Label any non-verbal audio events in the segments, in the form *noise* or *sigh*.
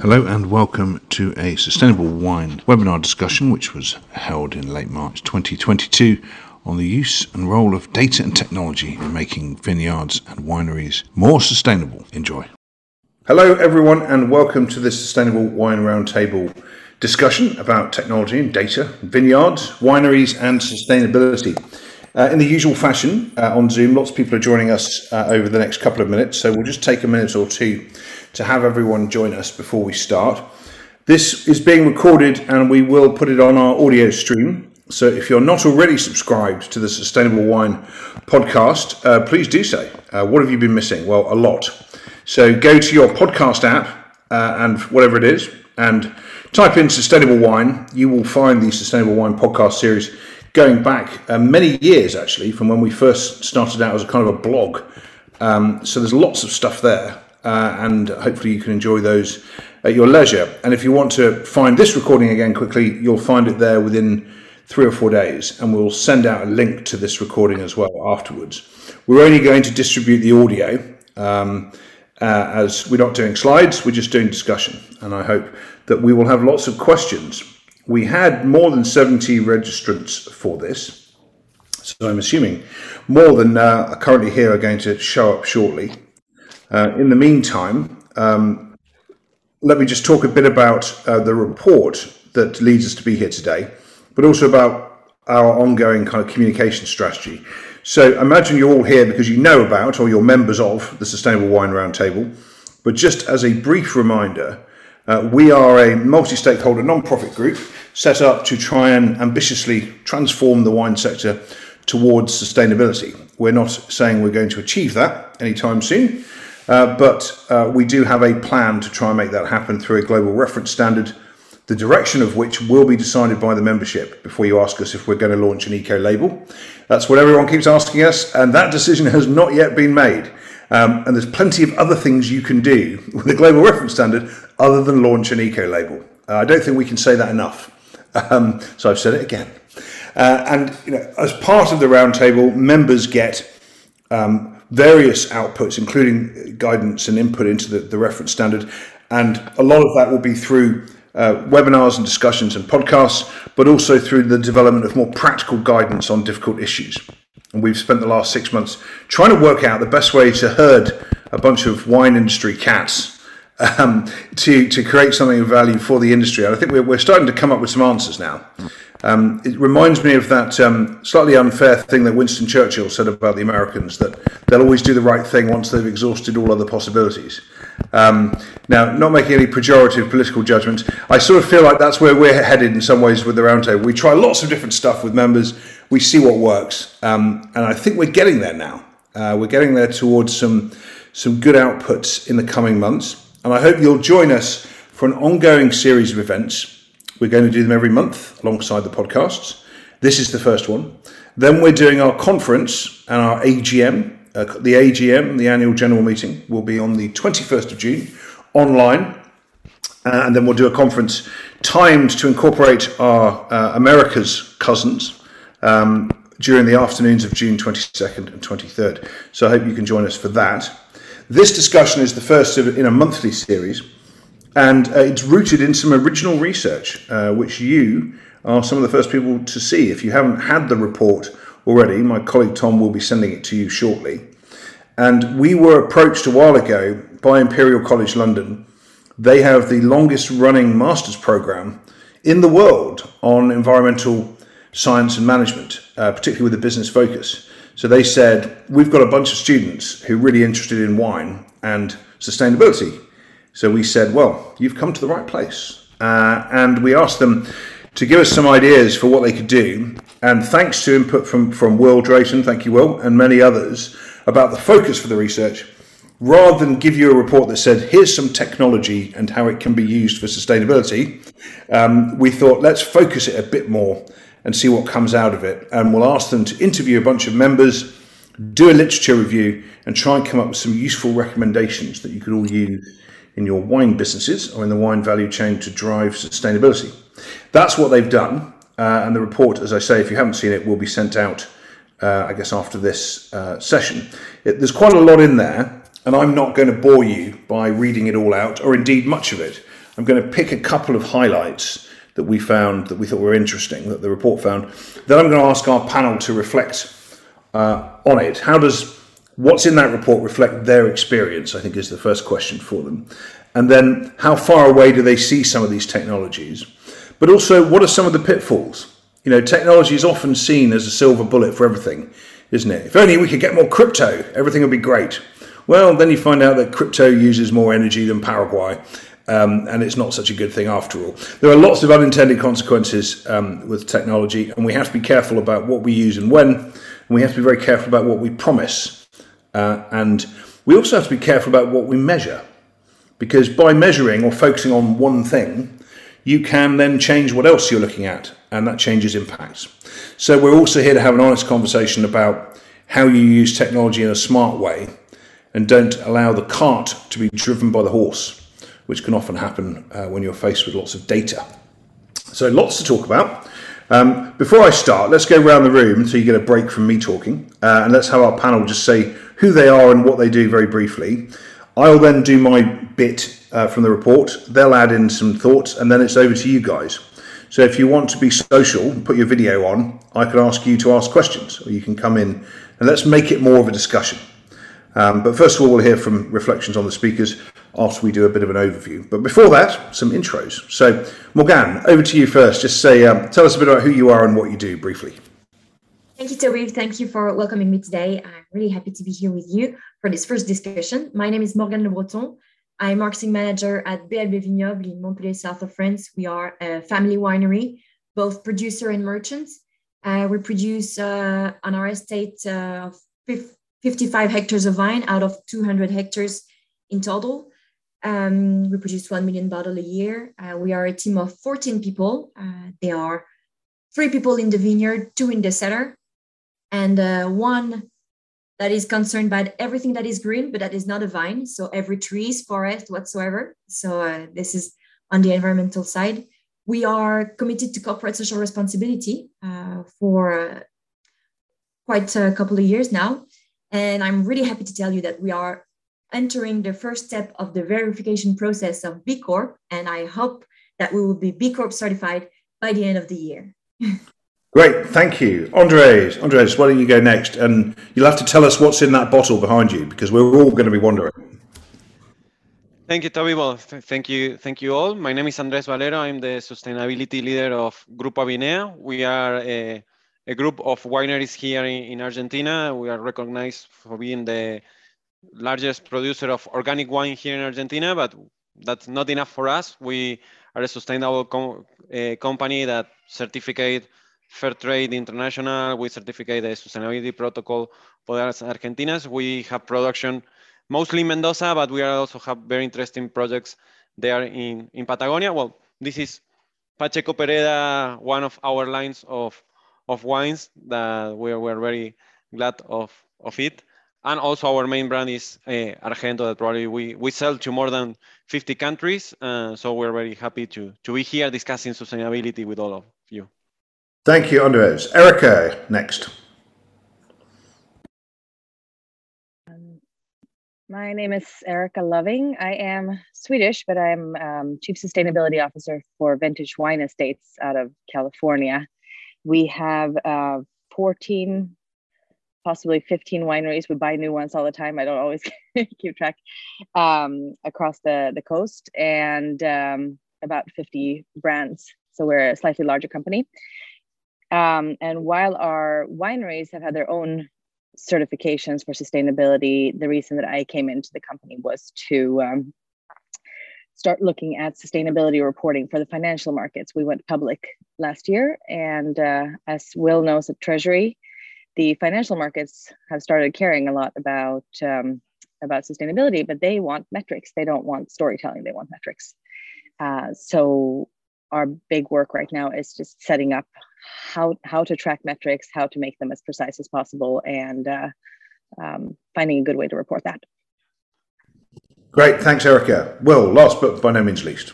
Hello and welcome to a sustainable wine webinar discussion, which was held in late March 2022 on the use and role of data and technology in making vineyards and wineries more sustainable. Enjoy. Hello, everyone, and welcome to this Sustainable Wine Roundtable discussion about technology and data, vineyards, wineries, and sustainability. Uh, in the usual fashion uh, on Zoom, lots of people are joining us uh, over the next couple of minutes, so we'll just take a minute or two to have everyone join us before we start. This is being recorded and we will put it on our audio stream. So if you're not already subscribed to the Sustainable Wine podcast, uh, please do so. Uh, what have you been missing? Well, a lot. So go to your podcast app uh, and whatever it is and type in Sustainable Wine. You will find the Sustainable Wine podcast series going back uh, many years actually from when we first started out as a kind of a blog. Um, so there's lots of stuff there uh, and hopefully you can enjoy those at your leisure. And if you want to find this recording again quickly, you'll find it there within three or four days, and we'll send out a link to this recording as well afterwards. We're only going to distribute the audio. Um, uh, as we're not doing slides, we're just doing discussion, and I hope that we will have lots of questions. We had more than 70 registrants for this, so I'm assuming more than uh, are currently here are going to show up shortly. Uh, in the meantime, um, let me just talk a bit about uh, the report that leads us to be here today, but also about our ongoing kind of communication strategy. So imagine you're all here because you know about or you're members of the Sustainable Wine Roundtable. But just as a brief reminder, uh, we are a multi stakeholder non profit group set up to try and ambitiously transform the wine sector towards sustainability. We're not saying we're going to achieve that anytime soon, uh, but uh, we do have a plan to try and make that happen through a global reference standard, the direction of which will be decided by the membership before you ask us if we're going to launch an eco label. That's what everyone keeps asking us, and that decision has not yet been made. Um, and there's plenty of other things you can do with the global reference standard other than launch an eco label. Uh, I don't think we can say that enough. Um, so I've said it again. Uh, and you know, as part of the roundtable, members get um, various outputs, including guidance and input into the, the reference standard. And a lot of that will be through uh, webinars and discussions and podcasts, but also through the development of more practical guidance on difficult issues. And we've spent the last six months trying to work out the best way to herd a bunch of wine industry cats um, to, to create something of value for the industry. And I think we're, we're starting to come up with some answers now. Um, it reminds me of that um, slightly unfair thing that Winston Churchill said about the Americans that they'll always do the right thing once they've exhausted all other possibilities. Um, now, not making any pejorative political judgments, I sort of feel like that's where we're headed in some ways with the roundtable. We try lots of different stuff with members, we see what works, um, and I think we're getting there now. Uh, we're getting there towards some some good outputs in the coming months, and I hope you'll join us for an ongoing series of events we're going to do them every month alongside the podcasts. This is the first one. Then we're doing our conference and our AGM. Uh, the AGM, the annual general meeting, will be on the 21st of June online. Uh, and then we'll do a conference timed to incorporate our uh, America's cousins um, during the afternoons of June 22nd and 23rd. So I hope you can join us for that. This discussion is the first in a monthly series and uh, it's rooted in some original research, uh, which you are some of the first people to see. If you haven't had the report already, my colleague Tom will be sending it to you shortly. And we were approached a while ago by Imperial College London. They have the longest running master's program in the world on environmental science and management, uh, particularly with a business focus. So they said, We've got a bunch of students who are really interested in wine and sustainability so we said, well, you've come to the right place. Uh, and we asked them to give us some ideas for what they could do. And thanks to input from, from Will Drayton, thank you, Will, and many others about the focus for the research, rather than give you a report that said, here's some technology and how it can be used for sustainability, um, we thought, let's focus it a bit more and see what comes out of it. And we'll ask them to interview a bunch of members, do a literature review, and try and come up with some useful recommendations that you could all use in your wine businesses or in the wine value chain to drive sustainability. That's what they've done. Uh, and the report, as I say, if you haven't seen it, will be sent out, uh, I guess, after this uh, session. It, there's quite a lot in there, and I'm not going to bore you by reading it all out, or indeed much of it. I'm going to pick a couple of highlights that we found that we thought were interesting, that the report found. Then I'm going to ask our panel to reflect uh, on it. How does what's in that report reflect their experience? I think is the first question for them. And then how far away do they see some of these technologies? But also, what are some of the pitfalls? You know, technology is often seen as a silver bullet for everything, isn't it? If only we could get more crypto, everything would be great. Well, then you find out that crypto uses more energy than Paraguay, um, and it's not such a good thing after all. There are lots of unintended consequences um, with technology, and we have to be careful about what we use and when, and we have to be very careful about what we promise. Uh, and we also have to be careful about what we measure, because by measuring or focusing on one thing, you can then change what else you're looking at, and that changes impacts. So, we're also here to have an honest conversation about how you use technology in a smart way and don't allow the cart to be driven by the horse which can often happen uh, when you're faced with lots of data. So, lots to talk about. Um, before I start, let's go around the room so you get a break from me talking, uh, and let's have our panel just say who they are and what they do very briefly. I'll then do my bit uh, from the report. They'll add in some thoughts, and then it's over to you guys. So, if you want to be social, put your video on. I can ask you to ask questions, or you can come in and let's make it more of a discussion. Um, but first of all, we'll hear from reflections on the speakers after we do a bit of an overview. But before that, some intros. So, Morgane, over to you first. Just say, um, tell us a bit about who you are and what you do briefly. Thank you, Toby. Thank you for welcoming me today. I'm really happy to be here with you for this first discussion. My name is Morgane Le Breton. I'm marketing manager at BLB Vignobles in Montpellier, south of France. We are a family winery, both producer and merchants. Uh, we produce uh, on our estate uh, 55 hectares of vine out of 200 hectares in total. Um, we produce 1 million bottle a year. Uh, we are a team of 14 people. Uh, there are three people in the vineyard, two in the cellar, and uh, one that is concerned about everything that is green, but that is not a vine. So every tree is forest whatsoever. So uh, this is on the environmental side. We are committed to corporate social responsibility uh, for uh, quite a couple of years now. And I'm really happy to tell you that we are entering the first step of the verification process of B Corp, and I hope that we will be B Corp certified by the end of the year. *laughs* Great, thank you. Andres, Andres, why don't you go next? And you'll have to tell us what's in that bottle behind you because we're all going to be wondering. Thank you, Toby. Well, th- thank you, thank you all. My name is Andres Valero. I'm the sustainability leader of Grupo Avinea. We are a, a group of wineries here in, in Argentina. We are recognized for being the largest producer of organic wine here in Argentina, but that's not enough for us. We are a sustainable com- uh, company that certificate Fair Trade International. We certificate the sustainability protocol for us Argentinas. We have production mostly in Mendoza, but we also have very interesting projects there in, in Patagonia. Well, this is Pacheco Pereda, one of our lines of, of wines that we're, we're very glad of, of it and also our main brand is uh, Argento that probably we, we sell to more than 50 countries. Uh, so we're very happy to, to be here discussing sustainability with all of you. Thank you, Andres. Erica, next. Um, my name is Erica Lofving. I am Swedish, but I'm um, Chief Sustainability Officer for Vintage Wine Estates out of California. We have uh, 14 possibly 15 wineries. We buy new ones all the time. I don't always *laughs* keep track um, across the, the coast and um, about 50 brands. So we're a slightly larger company. Um, and while our wineries have had their own certifications for sustainability, the reason that I came into the company was to um, start looking at sustainability reporting for the financial markets. We went public last year, and uh, as Will knows at Treasury, the financial markets have started caring a lot about um, about sustainability, but they want metrics. They don't want storytelling. They want metrics. Uh, so our big work right now is just setting up how how to track metrics, how to make them as precise as possible, and uh, um, finding a good way to report that. Great, thanks, Erica. Well, last but by no means least.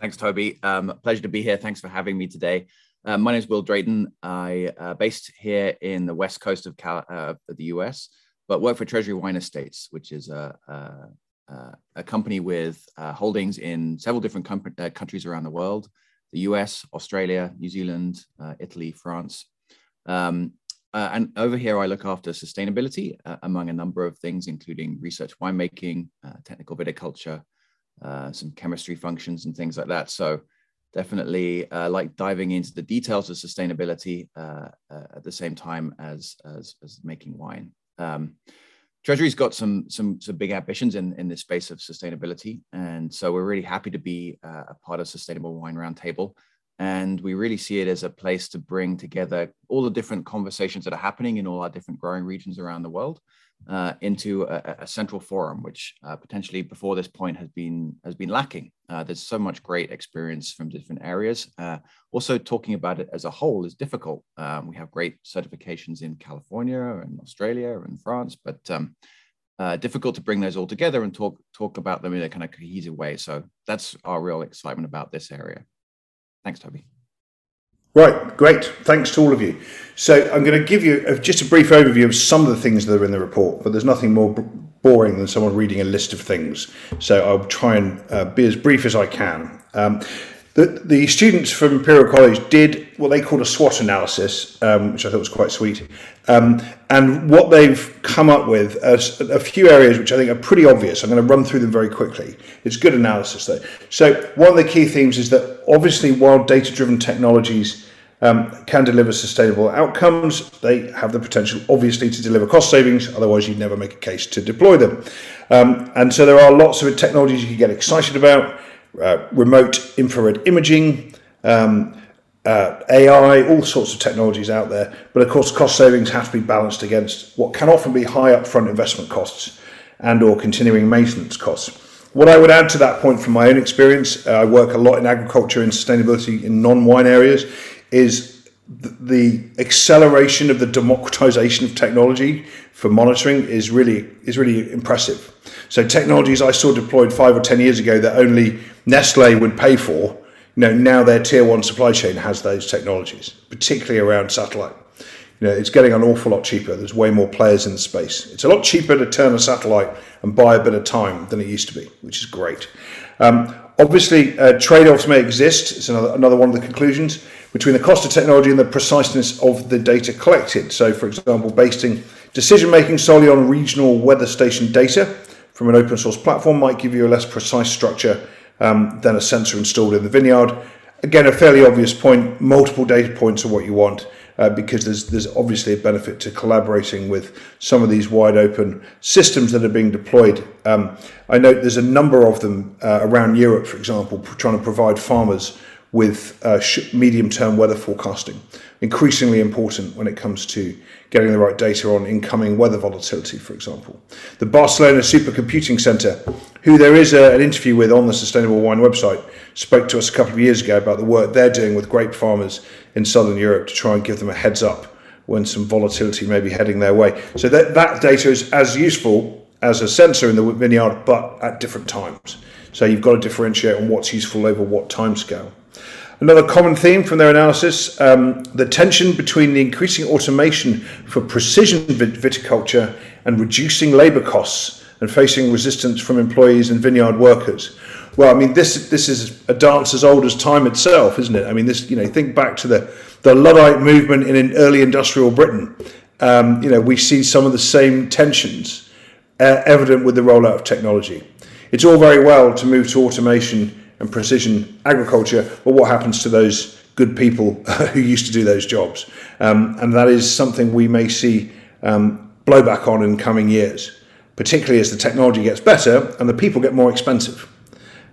Thanks, Toby. Um, pleasure to be here. Thanks for having me today. Uh, my name is Will Drayton. I uh, based here in the west coast of Cal- uh, the US, but work for Treasury Wine Estates, which is a, a, a company with uh, holdings in several different com- uh, countries around the world the US, Australia, New Zealand, uh, Italy, France. Um, and over here, I look after sustainability among a number of things, including research winemaking, technical viticulture, some chemistry functions, and things like that. So, definitely like diving into the details of sustainability at the same time as, as, as making wine. Um, Treasury's got some some some big ambitions in in this space of sustainability, and so we're really happy to be uh, a part of Sustainable Wine Roundtable. And we really see it as a place to bring together all the different conversations that are happening in all our different growing regions around the world uh, into a, a, central forum, which uh, potentially before this point has been has been lacking. Uh, there's so much great experience from different areas. Uh, also, talking about it as a whole is difficult. Um, we have great certifications in California and Australia and France, but um, uh, difficult to bring those all together and talk talk about them in a kind of cohesive way. So that's our real excitement about this area. Thanks, Toby. Right, great. Thanks to all of you. So I'm going to give you just a brief overview of some of the things that are in the report, but there's nothing more boring than someone reading a list of things. So I'll try and uh, be as brief as I can. Um, the, the students from Imperial College did what they called a SWOT analysis, um, which I thought was quite sweet. Um, and what they've come up with are a few areas which I think are pretty obvious. I'm going to run through them very quickly. It's good analysis, though. So, one of the key themes is that obviously, while data driven technologies um, can deliver sustainable outcomes, they have the potential, obviously, to deliver cost savings. Otherwise, you'd never make a case to deploy them. Um, and so, there are lots of technologies you can get excited about uh, remote infrared imaging, um, uh, AI, all sorts of technologies out there. But of course, cost savings have to be balanced against what can often be high upfront investment costs and or continuing maintenance costs. What I would add to that point from my own experience, uh, I work a lot in agriculture and sustainability in non-wine areas, is the acceleration of the democratization of technology for monitoring is really is really impressive. So technologies I saw deployed five or ten years ago that only Nestle would pay for, you know, now their tier one supply chain has those technologies, particularly around satellite. You know, it's getting an awful lot cheaper. There's way more players in the space. It's a lot cheaper to turn a satellite and buy a bit of time than it used to be, which is great. Um, obviously, uh, trade-offs may exist. It's another, another one of the conclusions between the cost of technology and the preciseness of the data collected. So, for example, basing decision making solely on regional weather station data from an open source platform might give you a less precise structure um, than a sensor installed in the vineyard. Again, a fairly obvious point. Multiple data points are what you want uh, because there's there's obviously a benefit to collaborating with some of these wide open systems that are being deployed. Um, I note there's a number of them uh, around Europe, for example, trying to provide farmers with uh, medium term weather forecasting. Increasingly important when it comes to getting the right data on incoming weather volatility, for example. The Barcelona Supercomputing Centre, who there is a, an interview with on the Sustainable Wine website, spoke to us a couple of years ago about the work they're doing with grape farmers in southern Europe to try and give them a heads up when some volatility may be heading their way. So that, that data is as useful as a sensor in the vineyard, but at different times. So you've got to differentiate on what's useful over what time scale. Another common theme from their analysis um, the tension between the increasing automation for precision viticulture and reducing labour costs and facing resistance from employees and vineyard workers. Well, I mean, this this is a dance as old as time itself, isn't it? I mean, this you know, think back to the the Luddite movement in early industrial Britain. Um, you know, we see some of the same tensions uh, evident with the rollout of technology. It's all very well to move to automation and precision agriculture, but what happens to those good people *laughs* who used to do those jobs? Um, and that is something we may see um, blowback on in coming years, particularly as the technology gets better and the people get more expensive.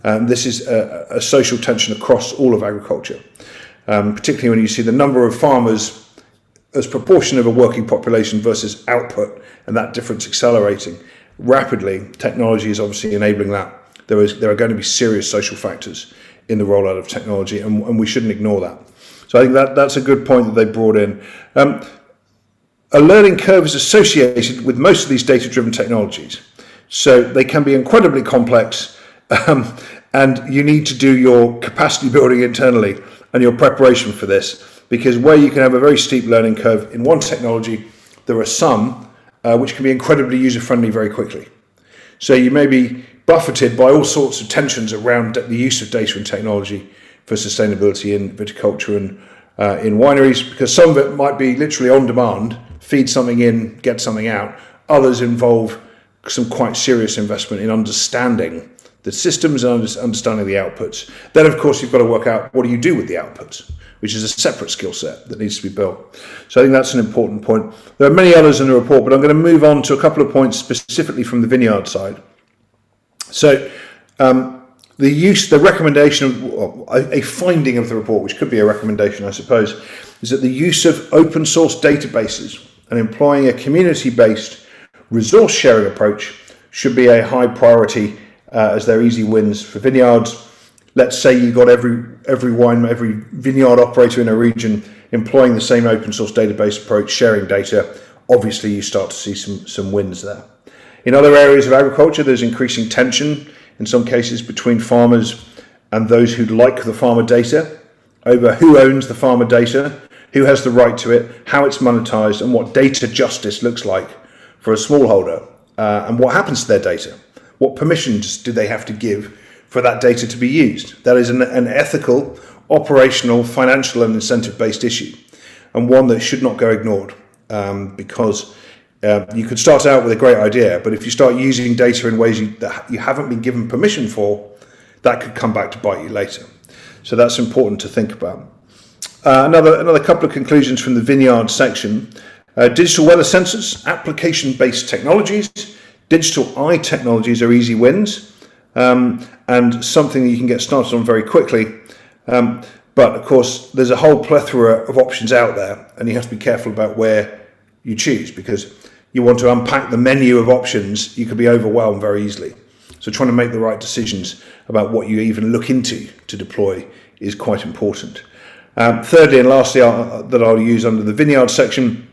Um, this is a, a, social tension across all of agriculture, um, particularly when you see the number of farmers as proportion of a working population versus output, and that difference accelerating rapidly. Technology is obviously enabling that there is there are going to be serious social factors in the rollout of technology, and, and we shouldn't ignore that. So I think that that's a good point that they brought in. Um, a learning curve is associated with most of these data-driven technologies, so they can be incredibly complex, um, and you need to do your capacity building internally and your preparation for this. Because where you can have a very steep learning curve in one technology, there are some uh, which can be incredibly user friendly very quickly. So you may be buffeted by all sorts of tensions around the use of data and technology for sustainability in viticulture and uh, in wineries, because some of it might be literally on demand, feed something in, get something out. Others involve some quite serious investment in understanding the systems and understanding the outputs. Then, of course, you've got to work out what do you do with the outputs, which is a separate skill set that needs to be built. So I think that's an important point. There are many others in the report, but I'm going to move on to a couple of points specifically from the vineyard side. So um, the use, the recommendation of a, finding of the report, which could be a recommendation, I suppose, is that the use of open source databases and employing a community-based resource sharing approach should be a high priority uh, as they're easy wins for vineyards. Let's say you've got every every wine every vineyard operator in a region employing the same open source database approach, sharing data. Obviously, you start to see some some wins there. In other areas of agriculture, there's increasing tension in some cases between farmers and those who like the farmer data over who owns the farmer data, who has the right to it, how it's monetized, and what data justice looks like for a smallholder, uh, and what happens to their data. What permissions do they have to give for that data to be used? That is an, an ethical, operational, financial, and incentive based issue, and one that should not go ignored um, because. Uh, you could start out with a great idea, but if you start using data in ways you, that you haven't been given permission for, that could come back to bite you later. So that's important to think about. Uh, another, another couple of conclusions from the vineyard section. Uh, digital weather sensors, application-based technologies, Digital eye technologies are easy wins um, and something that you can get started on very quickly. Um, but of course, there's a whole plethora of options out there, and you have to be careful about where you choose because you want to unpack the menu of options, you could be overwhelmed very easily. So, trying to make the right decisions about what you even look into to deploy is quite important. Um, thirdly, and lastly, I'll, that I'll use under the vineyard section,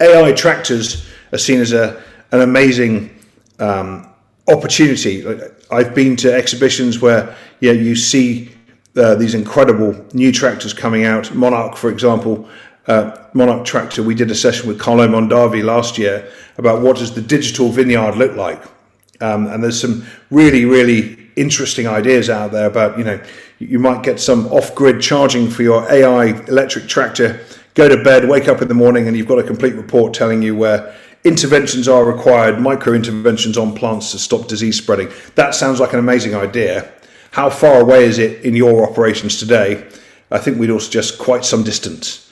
AI tractors are seen as a an amazing um, opportunity. I've been to exhibitions where yeah, you see uh, these incredible new tractors coming out. Monarch, for example, uh, Monarch tractor. We did a session with Carlo Mondavi last year about what does the digital vineyard look like, um, and there's some really, really interesting ideas out there about you know you might get some off-grid charging for your AI electric tractor. Go to bed, wake up in the morning, and you've got a complete report telling you where interventions are required, micro interventions on plants to stop disease spreading. That sounds like an amazing idea. How far away is it in your operations today? I think we'd all suggest quite some distance.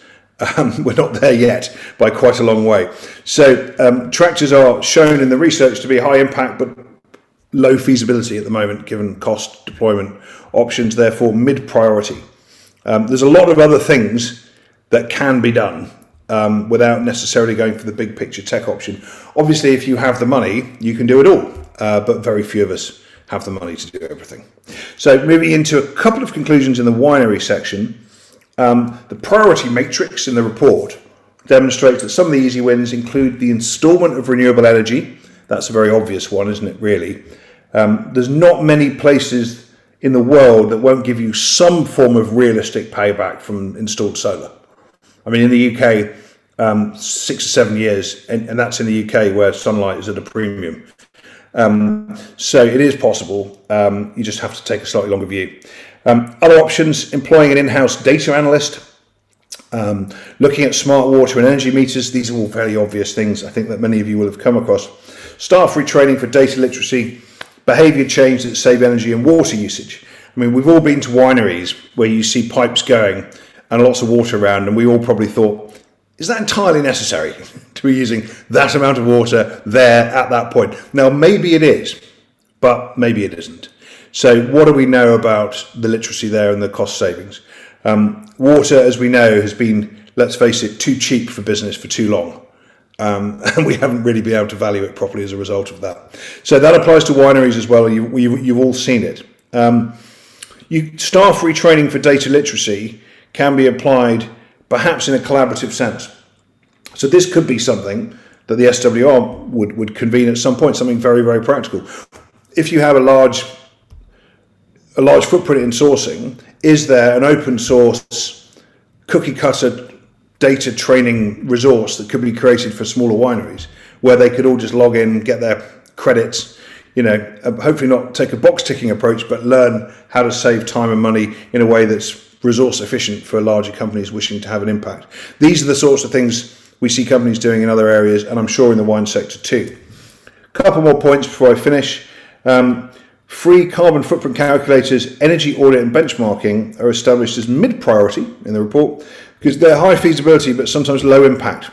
Um, *laughs* we're not there yet by quite a long way. So, um, tractors are shown in the research to be high impact but low feasibility at the moment, given cost deployment options, therefore mid priority. Um, there's a lot of other things that can be done um, without necessarily going for the big picture tech option. Obviously, if you have the money, you can do it all, uh, but very few of us have the money to do everything. So, moving into a couple of conclusions in the winery section, um, the priority matrix in the report demonstrates that some of the easy wins include the installment of renewable energy. That's a very obvious one, isn't it, really? Um, there's not many places in the world that won't give you some form of realistic payback from installed solar. I mean, in the UK, um, six or seven years, and, and, that's in the UK where sunlight is at a premium. Um, so it is possible. Um, you just have to take a slightly longer view. Um, other options: employing an in-house data analyst, um, looking at smart water and energy meters. These are all very obvious things. I think that many of you will have come across. Staff retraining for data literacy, behaviour change that save energy and water usage. I mean, we've all been to wineries where you see pipes going and lots of water around, and we all probably thought, is that entirely necessary *laughs* to be using that amount of water there at that point? Now, maybe it is, but maybe it isn't. So, what do we know about the literacy there and the cost savings? Um, water, as we know, has been, let's face it, too cheap for business for too long. Um, *laughs* and we haven't really been able to value it properly as a result of that. So that applies to wineries as well. You, have you, all seen it. Um, you, staff retraining for data literacy can be applied perhaps in a collaborative sense. So this could be something that the SWR would, would convene at some point, something very, very practical. If you have a large a large footprint in sourcing, is there an open source cookie cutter data training resource that could be created for smaller wineries where they could all just log in, get their credits, you know, uh, hopefully not take a box ticking approach, but learn how to save time and money in a way that's resource efficient for larger companies wishing to have an impact. These are the sorts of things we see companies doing in other areas, and I'm sure in the wine sector too. A couple more points before I finish. Um, free carbon footprint calculators, energy audit, and benchmarking are established as mid priority in the report because they're high feasibility but sometimes low impact.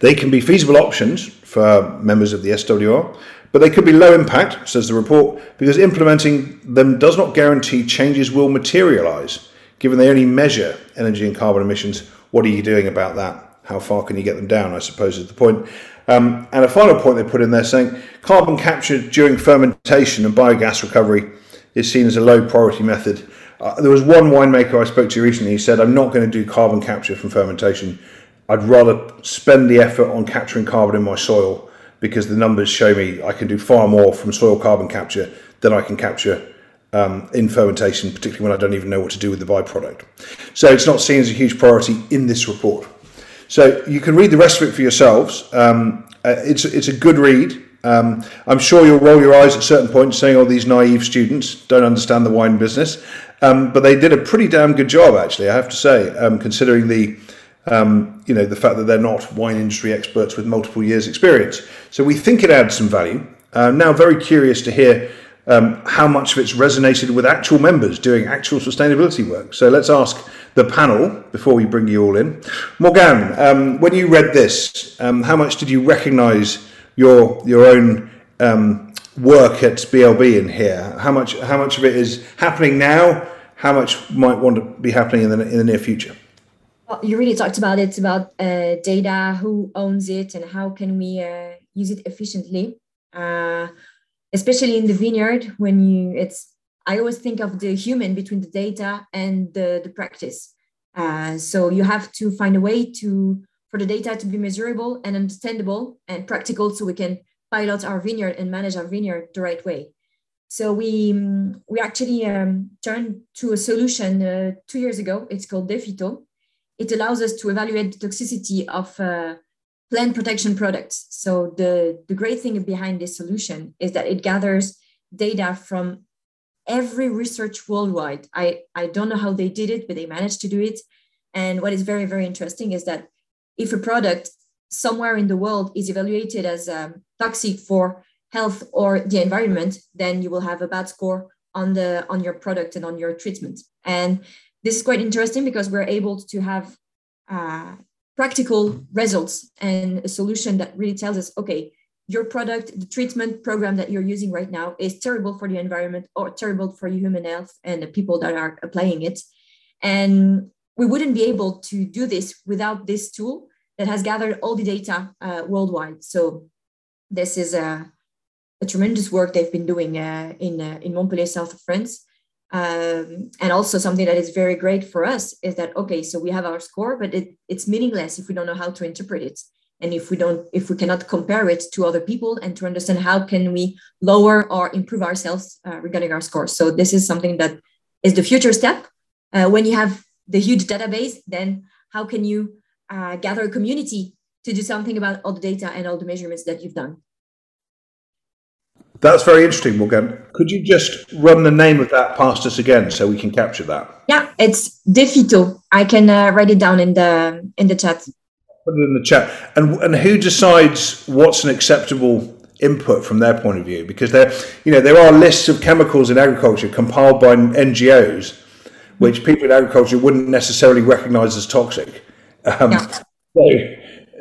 They can be feasible options for members of the SWR, but they could be low impact, says the report, because implementing them does not guarantee changes will materialise. Given they only measure energy and carbon emissions, what are you doing about that? How far can you get them down? I suppose is the point. Um, and a final point they put in there saying carbon capture during fermentation and biogas recovery is seen as a low priority method. Uh, there was one winemaker I spoke to recently. He said, "I'm not going to do carbon capture from fermentation. I'd rather spend the effort on capturing carbon in my soil because the numbers show me I can do far more from soil carbon capture than I can capture um, in fermentation, particularly when I don't even know what to do with the byproduct. So it's not seen as a huge priority in this report. So you can read the rest of it for yourselves. Um, uh, it's it's a good read. Um, I'm sure you'll roll your eyes at certain points, saying, "Oh, these naive students don't understand the wine business," um, but they did a pretty damn good job, actually. I have to say, um, considering the um, you know, the fact that they're not wine industry experts with multiple years' experience. So we think it adds some value. Uh, now, very curious to hear um, how much of it's resonated with actual members doing actual sustainability work. So let's ask the panel before we bring you all in. Morgane, um, when you read this, um, how much did you recognise your your own um, work at BLB in here? How much how much of it is happening now? How much might want to be happening in the in the near future? Well, you really talked about it about uh, data, who owns it, and how can we uh, use it efficiently. Uh, especially in the vineyard, when you it's I always think of the human between the data and the the practice. Uh, so you have to find a way to for the data to be measurable and understandable and practical, so we can pilot our vineyard and manage our vineyard the right way. So we we actually um, turned to a solution uh, two years ago. It's called Defito it allows us to evaluate the toxicity of uh, plant protection products. So the, the great thing behind this solution is that it gathers data from every research worldwide. I, I don't know how they did it, but they managed to do it. And what is very, very interesting is that if a product somewhere in the world is evaluated as um, toxic for health or the environment, then you will have a bad score on the on your product and on your treatment. And this is quite interesting because we're able to have uh, practical results and a solution that really tells us, okay, your product, the treatment program that you're using right now is terrible for the environment or terrible for human health and the people that are applying it. And we wouldn't be able to do this without this tool that has gathered all the data uh, worldwide. So this is a, a, tremendous work they've been doing uh, in, uh, in Montpellier, south of France. Um, and also something that is very great for us is that okay so we have our score but it, it's meaningless if we don't know how to interpret it and if we don't if we cannot compare it to other people and to understand how can we lower or improve ourselves uh, regarding our scores so this is something that is the future step uh, when you have the huge database then how can you uh, gather a community to do something about all the data and all the measurements that you've done that's very interesting, Morgane. Could you just run the name of that past us again so we can capture that? Yeah, it's Defito. I can uh, write it down in the in the chat. Put it in the chat. And and who decides what's an acceptable input from their point of view? Because there, you know, there are lists of chemicals in agriculture compiled by NGOs, which people in agriculture wouldn't necessarily recognise as toxic. Um, yeah. So,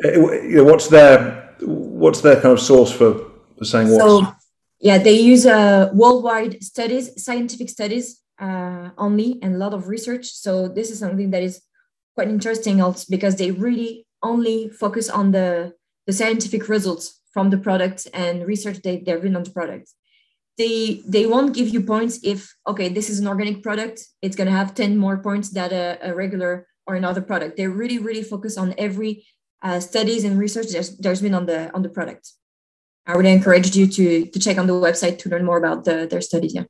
uh, you know, what's their what's their kind of source for, for saying what? so, yeah, they use uh, worldwide studies, scientific studies uh, only, and a lot of research. So this is something that is quite interesting also because they really only focus on the, the scientific results from the product and research they, they've done on the product. They, they won't give you points if, okay, this is an organic product, it's going to have 10 more points than a, a regular or another product. They really, really focus on every uh, studies and research there's, there's been on the, on the product. I would encourage you to, to check on the website to learn more about the, their studies. Yeah.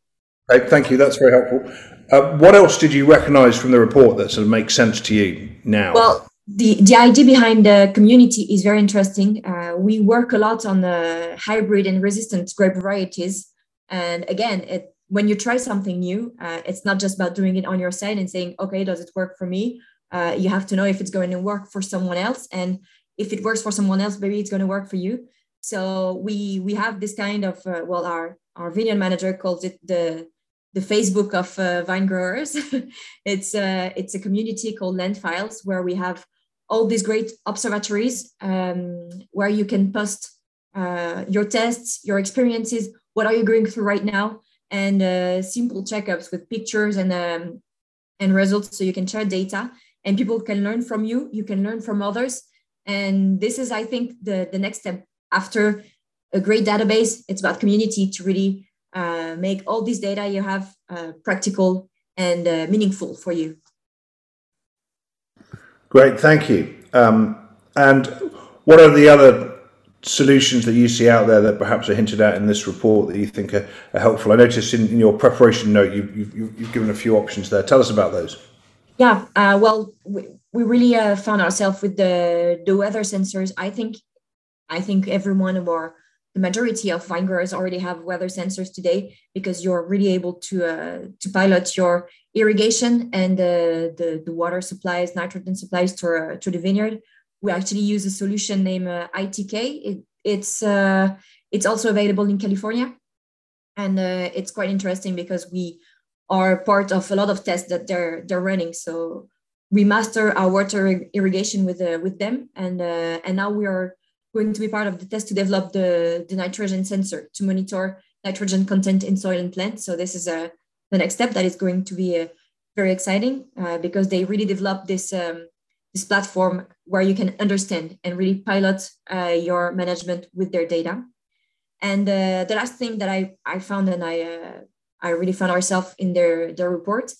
Great, thank you. That's very helpful. Uh, what else did you recognise from the report that sort of makes sense to you now? Well, the, the idea behind the community is very interesting. Uh, we work a lot on the hybrid and resistant grape varieties. And again, it, when you try something new, uh, it's not just about doing it on your side and saying, okay, does it work for me? Uh, you have to know if it's going to work for someone else. And if it works for someone else, maybe it's going to work for you. So we we have this kind of uh, well, our our vineyard manager calls it the the Facebook of uh, vine growers. *laughs* it's a it's a community called Landfiles where we have all these great observatories um, where you can post uh, your tests, your experiences, what are you going through right now, and uh, simple checkups with pictures and um, and results, so you can share data and people can learn from you. You can learn from others, and this is, I think, the the next step after a great database. It's about community to really uh, make all this data you have uh, practical and uh, meaningful for you. Great, thank you. Um, and what are the other solutions that you see out there that perhaps are hinted at in this report that you think are, are helpful? I noticed in, in your preparation note you, have you, you've given a few options there. Tell us about those. Yeah, uh, well, we, we really uh, found ourselves with the the weather sensors. I think, I think everyone or the majority of vine growers already have weather sensors today because you're really able to uh, to pilot your irrigation and the, the, the water supplies, nitrogen supplies to, uh, to the vineyard. We actually use a solution named uh, ITK. It, it's uh, it's also available in California, and uh, it's quite interesting because we are part of a lot of tests that they're they're running. So we master our water irrigation with uh, with them, and uh, and now we are going to be part of the test to develop the, the nitrogen sensor to monitor nitrogen content in soil and plants. So this is a, uh, the next step that is going to be uh, very exciting uh, because they really develop this, um, this platform where you can understand and really pilot uh, your management with their data. And uh, the last thing that I, I found and I, uh, I really found ourselves in their, their report,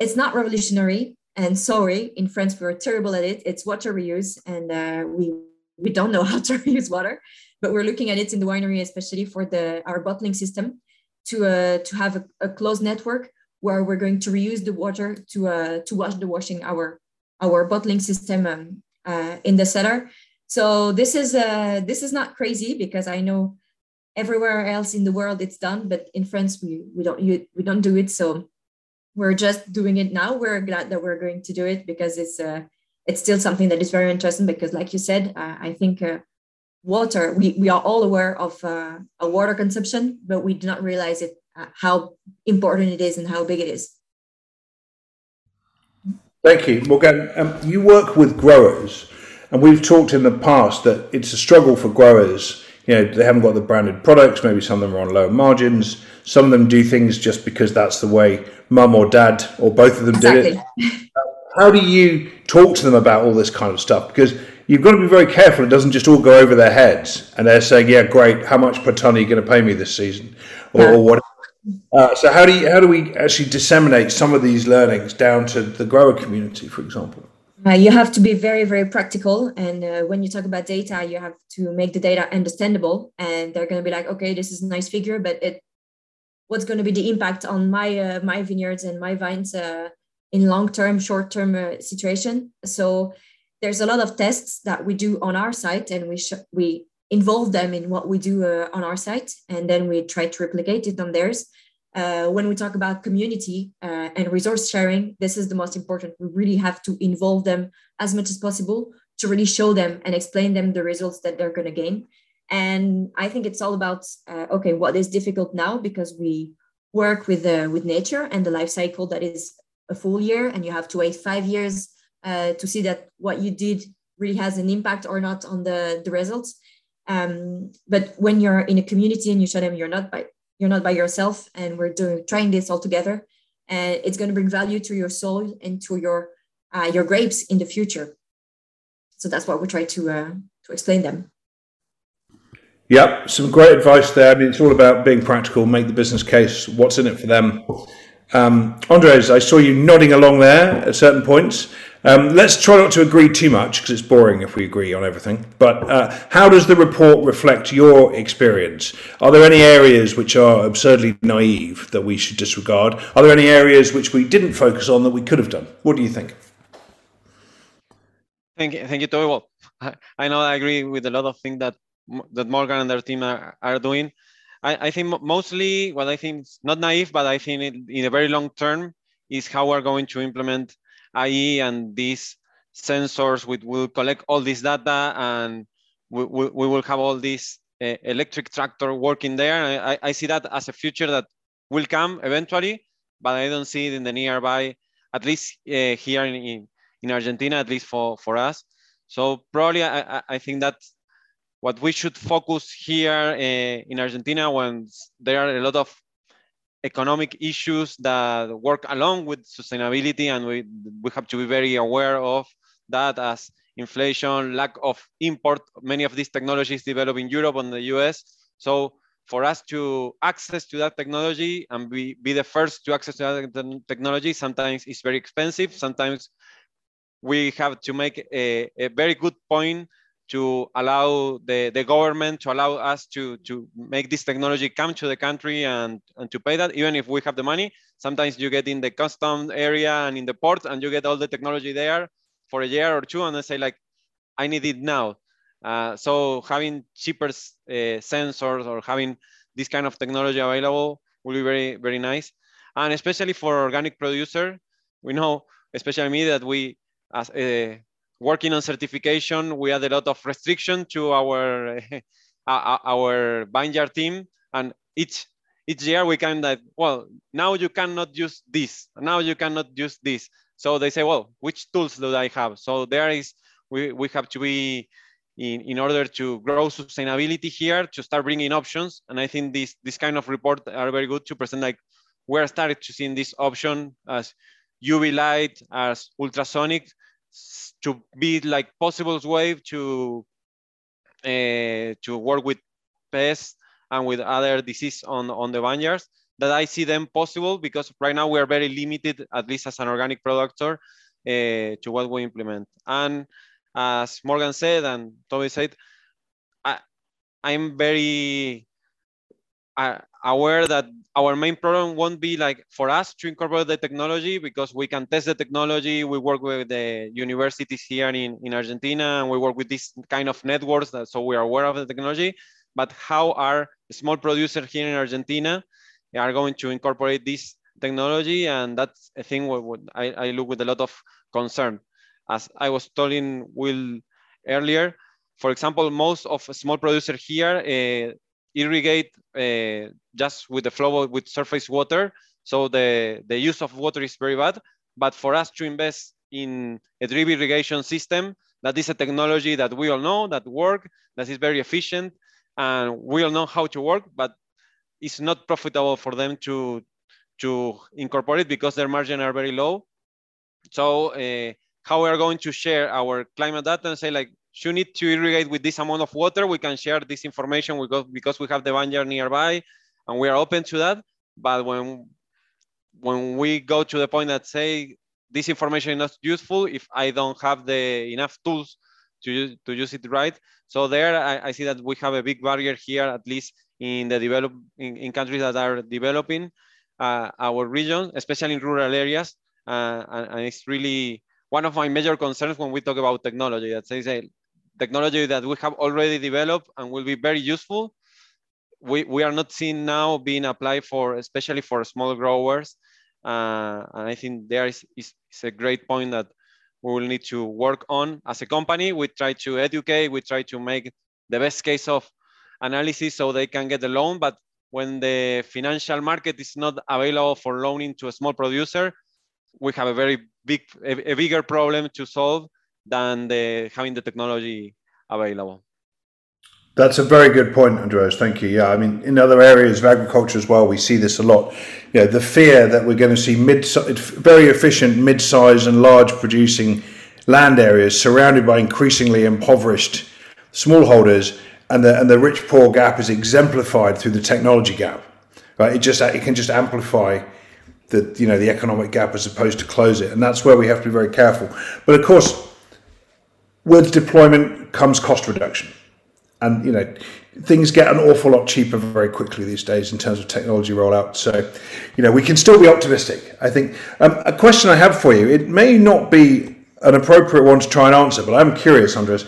it's not revolutionary. And sorry, in France, we are terrible at it. It's water reuse. And we we don't know *laughs* how to reuse water, but we're looking at it in the winery, especially for the our bottling system, to uh, to have a, a closed network where we're going to reuse the water to uh, to wash the washing our our bottling system um, uh, in the cellar. So this is uh, this is not crazy because I know everywhere else in the world it's done, but in France we we don't we don't do it. So we're just doing it now. We're glad that we're going to do it because it's uh, it's still something that is very interesting because, like you said, uh, I think uh, water, we, we are all aware of uh, a water consumption, but we do not realize it, uh, how important it is and how big it is. Thank you. Morgane, um, you work with growers, and we've talked in the past that it's a struggle for growers. You know, they haven't got the branded products, maybe some of them are on lower margins. Some of them do things just because that's the way mum or dad or both of them exactly. did it. *laughs* how do you talk to them about all this kind of stuff? Because you've got to be very careful it doesn't just all go over their heads and they're saying, "Yeah, great. How much per ton are you going to pay me this season?" or, yeah. or what. Uh, so how do you how do we actually disseminate some of these learnings down to the grower community, for example? Uh, you have to be very very practical, and uh, when you talk about data, you have to make the data understandable. And they're going to be like, "Okay, this is a nice figure, but it what's going to be the impact on my uh, my vineyards and my vines?" In long-term, short-term uh, situation. So there's a lot of tests that we do on our site, and we sh- we involve them in what we do uh, on our site, and then we try to replicate it on theirs. Uh, when we talk about community uh, and resource sharing, this is the most important. We really have to involve them as much as possible to really show them and explain them the results that they're going to gain. And I think it's all about uh, okay, what is difficult now because we work with uh, with nature and the life cycle that is a full year and you have to wait five years uh, to see that what you did really has an impact or not on the, the results. Um, but when you're in a community and you show them you're not by you're not by yourself and we're doing trying this all together, and it's going to bring value to your soil and to your uh, your grapes in the future. So that's what we try to uh, to explain them. Yep, some great advice there. I mean, it's all about being practical, make the business case, what's in it for them, um, Andres, I saw you nodding along there at certain points. Um, let's try not to agree too much because it's boring if we agree on everything. But uh, how does the report reflect your experience? Are there any areas which are absurdly naive that we should disregard? Are there any areas which we didn't focus on that we could have done? What do you think? Thank you, thank you, Toby. Well, I know I agree with a lot of things that that Morgane and their team are, are doing. I, I think mostly what I think is not naive, but I think it, in a very long term is how we're going to implement IE and these sensors. We will collect all this data and we, we, we will have all this uh, electric tractor working there. I, I see that as a future that will come eventually, but I don't see it in the nearby, at least uh, here in, in Argentina, at least for, for us. So probably I, I think that what we should focus here uh, in Argentina when there are a lot of economic issues that work along with sustainability and we, we have to be very aware of that as inflation, lack of import, many of these technologies develop in Europe and the US. So for us to access to that technology and be, be the first to access to that technology, sometimes it's very expensive. Sometimes we have to make a, a very good point to allow the, the government to allow us to, to make this technology come to the country and, and to pay that, even if we have the money. Sometimes you get in the custom area and in the port and you get all the technology there for a year or two and they say like, I need it now. Uh, so having cheaper uh, sensors or having this kind of technology available will be very, very nice. And especially for organic producer, we know, especially me, that we, as uh, working on certification, we had a lot of restriction to our *laughs* our vineyard team, and each each year we kind of well now you cannot use this, now you cannot use this. So they say, well, which tools do I have? So there is we we have to be in, in order to grow sustainability here to start bringing options. And I think this this kind of report are very good to present like we're starting to see this option as UV light, as ultrasonic, to be like possible way to uh, to work with pests and with other disease on, on the vineyards that I see them possible because right now we are very limited, at least as an organic producer, uh, to what we implement. And as Morgane said and Toby said, I, I'm very uh, aware that our main problem won't be like for us to incorporate the technology because we can test the technology. We work with the universities here in, in Argentina and we work with this kind of networks that, so we are aware of the technology. But how are small producers here in Argentina are going to incorporate this technology? And that's a thing what I, I look with a lot of concern. As I was telling Will earlier, for example, most of small producers here, uh, irrigate uh, just with the flow of, with surface water. So the, the use of water is very bad. But for us to invest in a drip irrigation system, that is a technology that we all know that work, that is very efficient, and we all know how to work, but it's not profitable for them to to incorporate because their margin are very low. So uh, how we are going to share our climate data and say like, you need to irrigate with this amount of water, we can share this information because, we have the vineyard nearby and we are open to that. But when, when we go to the point that say this information is not useful if I don't have the enough tools to use, to use it right. So there I, I see that we have a big barrier here, at least in the develop in, in countries that are developing uh, our region, especially in rural areas. Uh, and, and, it's really one of my major concerns when we talk about technology that says technology that we have already developed and will be very useful. We, we are not seeing now being applied for, especially for small growers. Uh, and I think there is, is, is, a great point that we will need to work on as a company. We try to educate, we try to make the best case of analysis so they can get the loan. But when the financial market is not available for loaning to a small producer, we have a very big, a, a bigger problem to solve than the, having the technology available. That's a very good point, Andreas. Thank you. Yeah, I mean, in other areas of agriculture as well, we see this a lot. You know, the fear that we're going to see mid, very efficient, mid-sized and large producing land areas surrounded by increasingly impoverished smallholders, and the and the rich-poor gap is exemplified through the technology gap. Right? It just it can just amplify the you know the economic gap as opposed to close it, and that's where we have to be very careful. But of course with deployment comes cost reduction. And, you know, things get an awful lot cheaper very quickly these days in terms of technology rollout. So, you know, we can still be optimistic. I think um, a question I have for you, it may not be an appropriate one to try and answer, but I'm curious, Andres.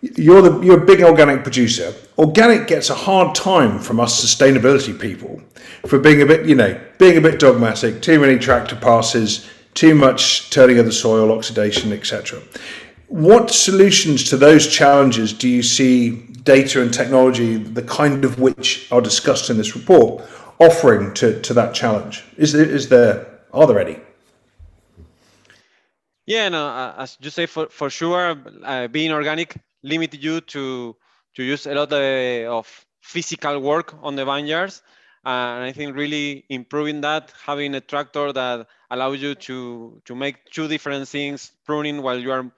You're the you're a big organic producer. Organic gets a hard time from us sustainability people for being a bit, you know, being a bit dogmatic. Too many tractor passes, too much turning of the soil, oxidation, etc. What solutions to those challenges do you see data and technology, the kind of which are discussed in this report, offering to, to that challenge? Is there, is there are there any? Yeah, no, uh, as you say, for, for sure, uh, being organic limited you to to use a lot of, of physical work on the vineyards. and I think really improving that, having a tractor that allows you to to make two different things, pruning while you are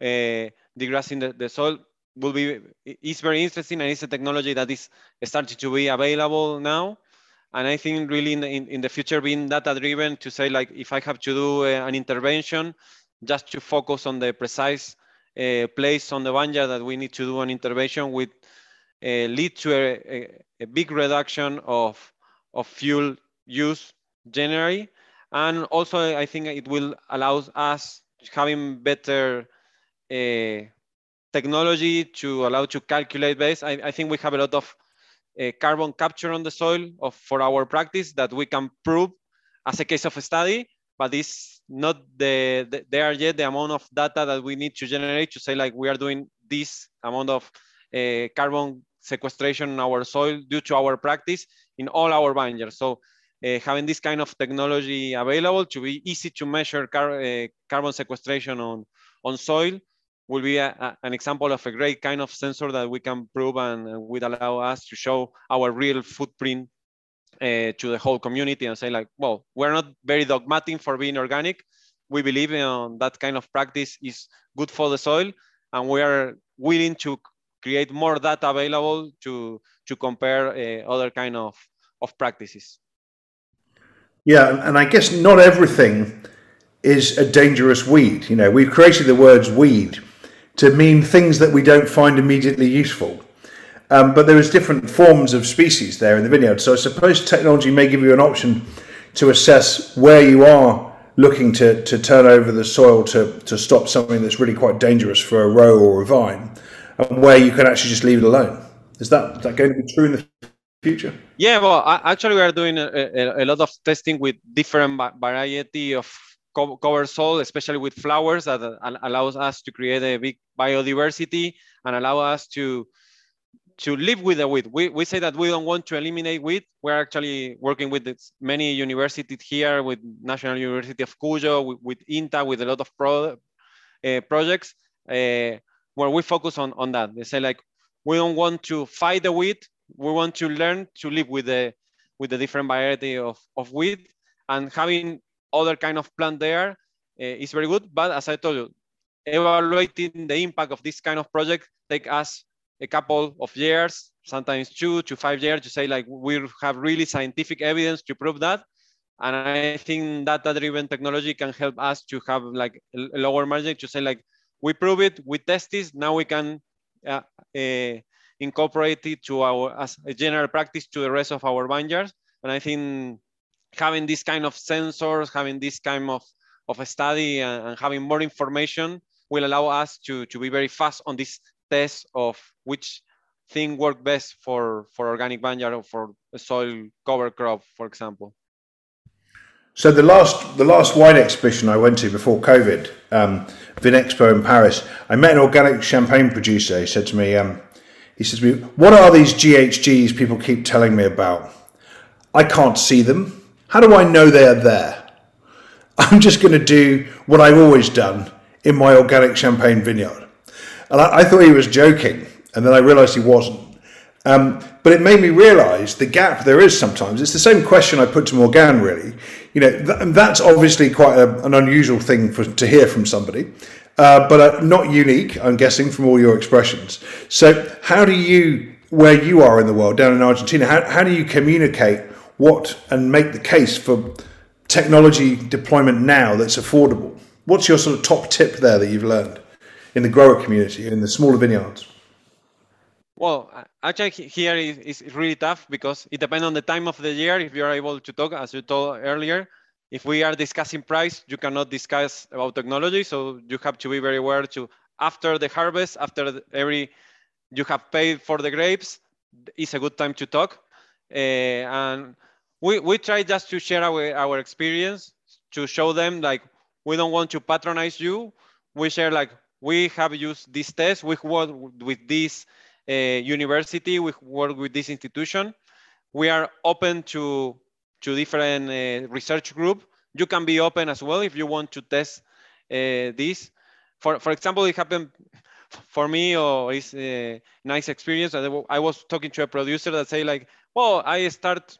uh, degrassing the, the soil, will be is very interesting and it's a technology that is starting to be available now and i think really in the, in, in the future being data driven to say like if i have to do a, an intervention just to focus on the precise uh, place on the vineyard that we need to do an intervention with uh, lead to a, a, a, big reduction of, of fuel use generally. And also I think it will allow us having better uh, technology to allow to calculate base. I, I, think we have a lot of uh, carbon capture on the soil of, for our practice that we can prove as a case of a study but it's not the, the there yet the amount of data that we need to generate to say like we are doing this amount of uh, carbon sequestration in our soil due to our practice in all our vineyards. So uh, having this kind of technology available to be easy to measure car uh, carbon sequestration on, on soil will be a, a, an example of a great kind of sensor that we can prove and, would allow us to show our real footprint uh, to the whole community and say like, well, we're not very dogmatic for being organic. We believe in that kind of practice is good for the soil, and we are willing to create more data available to to compare uh, other kind of of practices. Yeah, and I guess not everything is a dangerous weed. You know, we've created the words weed to mean things that we don't find immediately useful. Um, but there is different forms of species there in the vineyard. So I suppose technology may give you an option to assess where you are looking to, to turn over the soil to, to stop something that's really quite dangerous for a row or a vine, and where you can actually just leave it alone. Is that, is that going to be true in the future? Yeah, well, actually, we are doing a, a, a lot of testing with different variety of cover soil, especially with flowers, that allows us to create a big biodiversity and allow us to to live with the weed. We, we say that we don't want to eliminate weed. We're actually working with many universities here, with National University of Cuyo, with, with INTA, with a lot of pro, uh, projects uh, where we focus on, on that. They say like, we don't want to fight the weed. We want to learn to live with the, with the different variety of, of weed and having other kind of plant there uh, is very good. But as I told you, evaluating the impact of this kind of project take us a couple of years, sometimes two to five years to say like we have really scientific evidence to prove that. And I think data-driven technology can help us to have like a lower margin to say like we prove it, we test this, now we can uh, uh, incorporate it to our as a general practice to the rest of our vineyards. And I think having this kind of sensors, having this kind of, of a study and, and having more information will allow us to, to be very fast on this test of which thing work best for, for organic vineyard or for soil cover crop, for example? So the last the last wine exhibition I went to before COVID, um, Vinexpo in Paris, I met an organic champagne producer. He said to me, um, he said to me, "What are these GHGs people keep telling me about? I can't see them. How do I know they are there? I'm just going to do what I've always done in my organic champagne vineyard." And I, I thought he was joking and then I realised he wasn't. Um, but it made me realise the gap there is sometimes. It's the same question I put to Morgane, really. You know, th- that's obviously quite a, an unusual thing for, to hear from somebody, uh, but uh, not unique, I'm guessing, from all your expressions. So, how do you, where you are in the world, down in Argentina, how, how do you communicate what and make the case for technology deployment now that's affordable? What's your sort of top tip there that you've learned in the grower community, in the smaller vineyards? Well, actually here is, is really tough because it depends on the time of the year. If you are able to talk, as you told earlier, if we are discussing price, you cannot discuss about technology. So you have to be very aware to after the harvest, after every you have paid for the grapes, it's a good time to talk. Uh, and we, we try just to share our, our experience to show them like we don't want to patronize you. We share like we have used this test, we work with this uh, university, we work with this institution. We are open to to different uh, research group. You can be open as well if you want to test uh, this. For for example, it happened for me or it's a nice experience. I was talking to a producer that say like, well, I start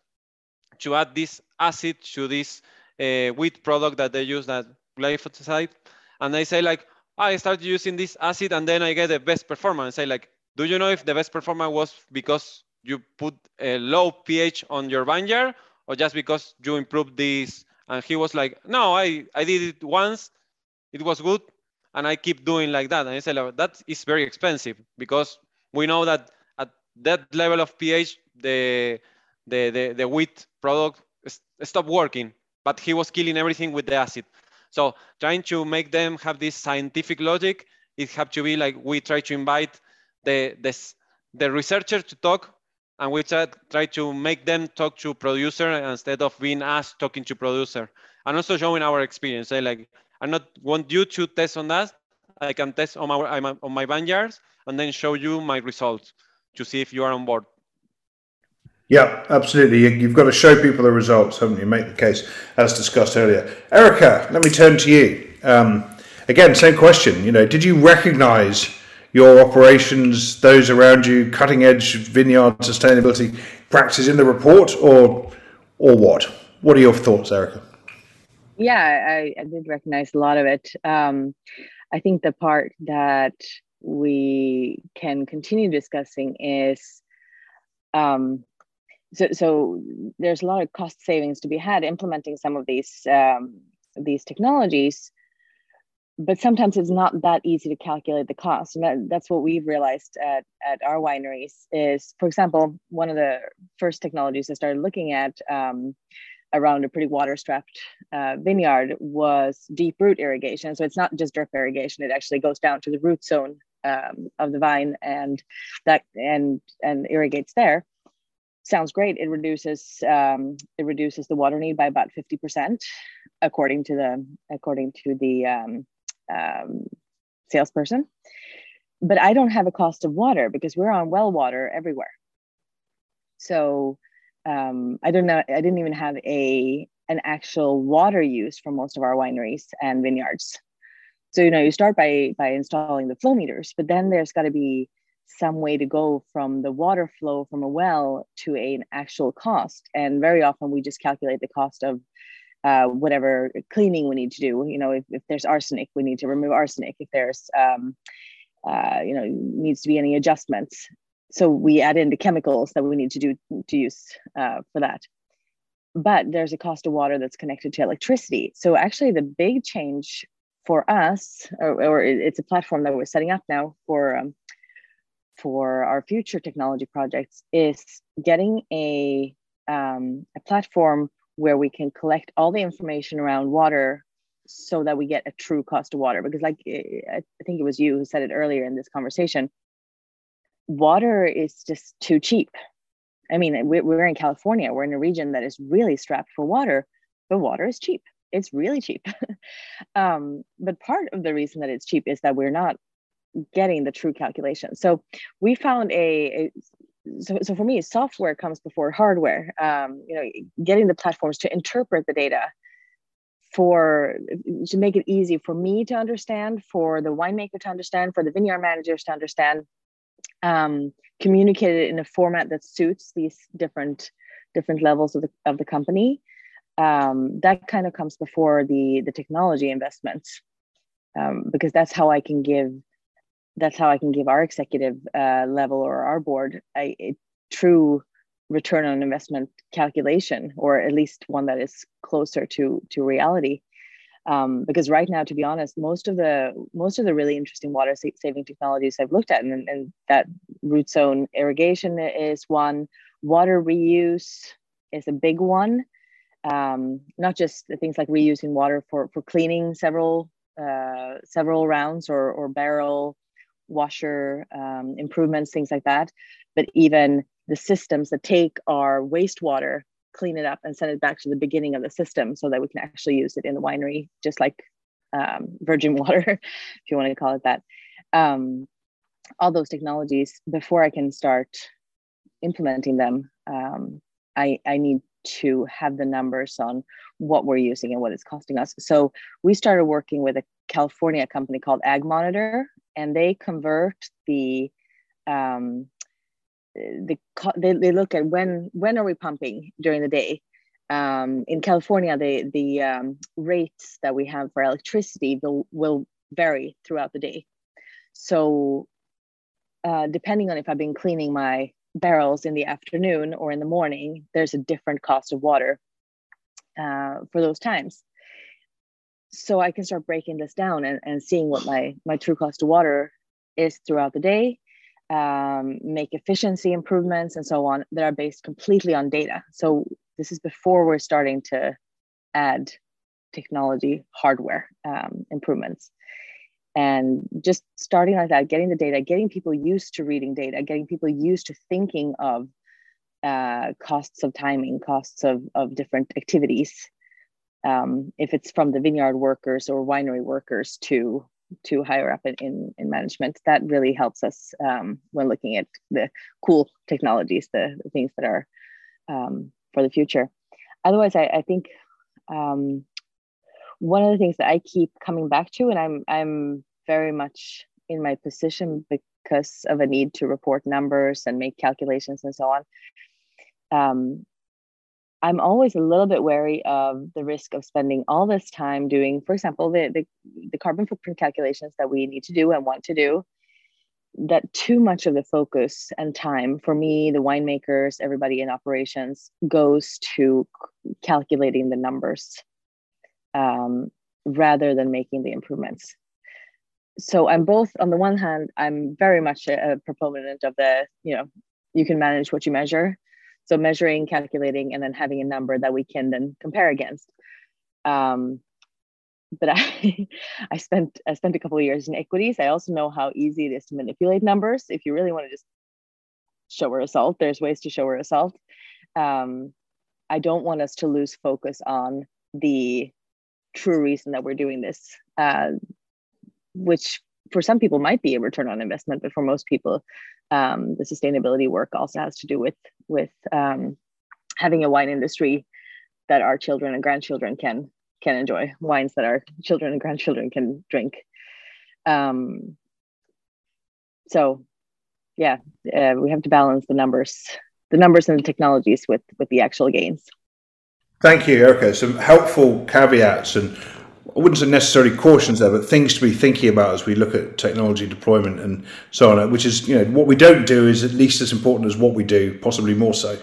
to add this acid to this uh, wheat product that they use that glyphosate. And they say like, I started using this acid and then I get the best performance. I say like, do you know if the best performance was because you put a low pH on your vineyard or just because you improved this? And he was like, no, I, I did it once. It was good and I keep doing like that. And I said, that is very expensive because we know that at that level of pH, the the the, the wheat product stopped working, but he was killing everything with the acid. So trying to make them have this scientific logic, it have to be like we try to invite the the, the researcher to talk, and we try, to make them talk to producer instead of being us talking to producer, and also showing our experience. Say like I not want you to test on that. I can test on my, on my vineyards and then show you my results to see if you are on board. Yeah, absolutely. You've got to show people the results, haven't you? Make the case, as discussed earlier. Erica, let me turn to you. Um, again, same question. You know, did you recognise your operations, those around you, cutting edge vineyard sustainability practices in the report, or or what? What are your thoughts, Erica? yeah I, I, did recognize a lot of it um, i think the part that we can continue discussing is um, so, so there's a lot of cost savings to be had implementing some of these um, these technologies but sometimes it's not that easy to calculate the cost and that, that's what we've realized at, at our wineries is for example one of the first technologies i started looking at um, around a pretty water strapped uh, vineyard was deep root irrigation. So it's not just drip irrigation; it actually goes down to the root zone um, of the vine and that and and irrigates there. Sounds great. It reduces um, it reduces the water need by about fifty percent, according to the according to the um, um, salesperson. But I don't have a cost of water because we're on well water everywhere. So um, I don't know. I didn't even have a an actual water use for most of our wineries and vineyards. So you know, you start by by installing the flow meters, but then there's got to be some way to go from the water flow from a well to a, an actual cost. And very often we just calculate the cost of uh, whatever cleaning we need to do. You know, if, if there's arsenic, we need to remove arsenic. If there's um, uh, you know needs to be any adjustments so we add in the chemicals that we need to do to use uh, for that but there's a cost of water that's connected to electricity so actually the big change for us or, or it's a platform that we're setting up now for um, for our future technology projects is getting a um, a platform where we can collect all the information around water so that we get a true cost of water because like i think it was you who said it earlier in this conversation water is just too cheap. I mean, we're in California, we're in a region that is really strapped for water, but water is cheap. It's really cheap. *laughs* um, but part of the reason that it's cheap is that we're not getting the true calculation. So we found a, a so, so for me, software comes before hardware. Um, you know, getting the platforms to interpret the data for to make it easy for me to understand, for the winemaker to understand, for the vineyard managers to understand, um, communicated in a format that suits these different different levels of the of the company. Um, that kind of comes before the the technology investments um, because that's how I can give that's how I can give our executive uh, level or our board a, a true return on investment calculation or at least one that is closer to to reality. Um, because right now to be honest most of the most of the really interesting water saving technologies i've looked at and, and that root zone irrigation is one. Water reuse is a big one. Um, not just the things like reusing water for for cleaning several uh, several rounds or or barrel washer um, improvements, things like that, but even the systems that take our wastewater, clean it up, and send it back to the beginning of the system so that we can actually use it in the winery, just like um, virgin *laughs* water, if you want to call it that. Um, all those technologies before I can start implementing them, um, I, I need to have the numbers on what we're using and what it's costing us. So we started working with a California company called AgMonitor, and they convert the um, the they, they look at when when are we pumping during the day. Um, in California, the the um, rates that we have for electricity will, will vary throughout the day. So uh, depending on if I've been cleaning my barrels in the afternoon or in the morning, there's a different cost of water uh, for those times. So I can start breaking this down and, and seeing what my, my true cost of water is throughout the day, um, make efficiency improvements and so on that are based completely on data. So this is before we're starting to add technology hardware um, improvements and just starting like that getting the data getting people used to reading data getting people used to thinking of uh, costs of timing costs of, of different activities um, if it's from the vineyard workers or winery workers to to higher up in, in, in management that really helps us um, when looking at the cool technologies the, the things that are um, for the future otherwise i, I think um, one of the things that I keep coming back to, and I'm I'm very much in my position because of a need to report numbers and make calculations and so on. I'm always a little bit wary of the risk of spending all this time doing, for example, the, the, the carbon footprint calculations that we need to do and want to do. That too much of the focus and time for me, the winemakers, everybody in operations goes to calculating the numbers um, rather than making the improvements. So I'm both on the one hand, I'm very much a, a proponent of the, you know, you can manage what you measure. So measuring, calculating, and then having a number that we can then compare against. Um, but I, *laughs* I spent I spent a couple of years in equities. I also know how easy it is to manipulate numbers. If you really want to just show a result, there's ways to show a result. Um, I don't want us to lose focus on the true reason that we're doing this, uh, which for some people might be a return on investment, but for most people, um, the sustainability work also has to do with with um, having a wine industry that our children and grandchildren can can enjoy, wines that our children and grandchildren can drink. Um, so, yeah, uh, we have to balance the numbers, the numbers and the technologies with with the actual gains. Thank you, Erica. Some helpful caveats and I wouldn't say necessarily cautions there, but things to be thinking about as we look at technology deployment and so on. Which is, you know, what we don't do is at least as important as what we do, possibly more so.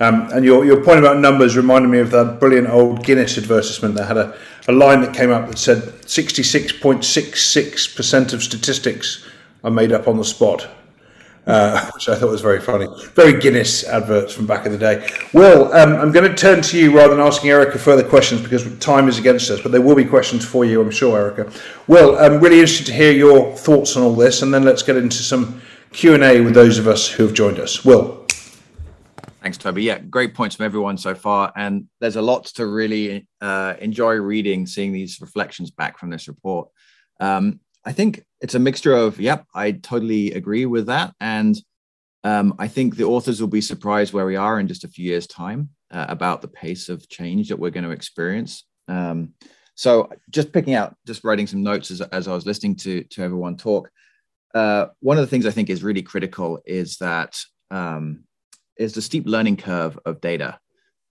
Um, and your, your point about numbers reminded me of that brilliant old Guinness advertisement that had a, a line that came up that said 66.66% of statistics are made up on the spot uh, *laughs* which I thought was very funny. Very Guinness adverts from back in the day. Will, um, I'm going to turn to you rather than asking Erica further questions because time is against us, but there will be questions for you, I'm sure, Erica. Well, I'm really interested to hear your thoughts on all this, and then let's get into some Q&A with those of us who have joined us. Will. Thanks, Toby. Yeah, great points from everyone so far. And there's a lot to really uh, enjoy reading, seeing these reflections back from this report. Um, I think it's a mixture of, yep, I totally agree with that. And um, I think the authors will be surprised where we are in just a few years' time uh, about the pace of change that we're going to experience. Um, so just picking out, just writing some notes as, as I was listening to, to everyone talk. Uh, one of the things I think is really critical is that um, is the steep learning curve of data.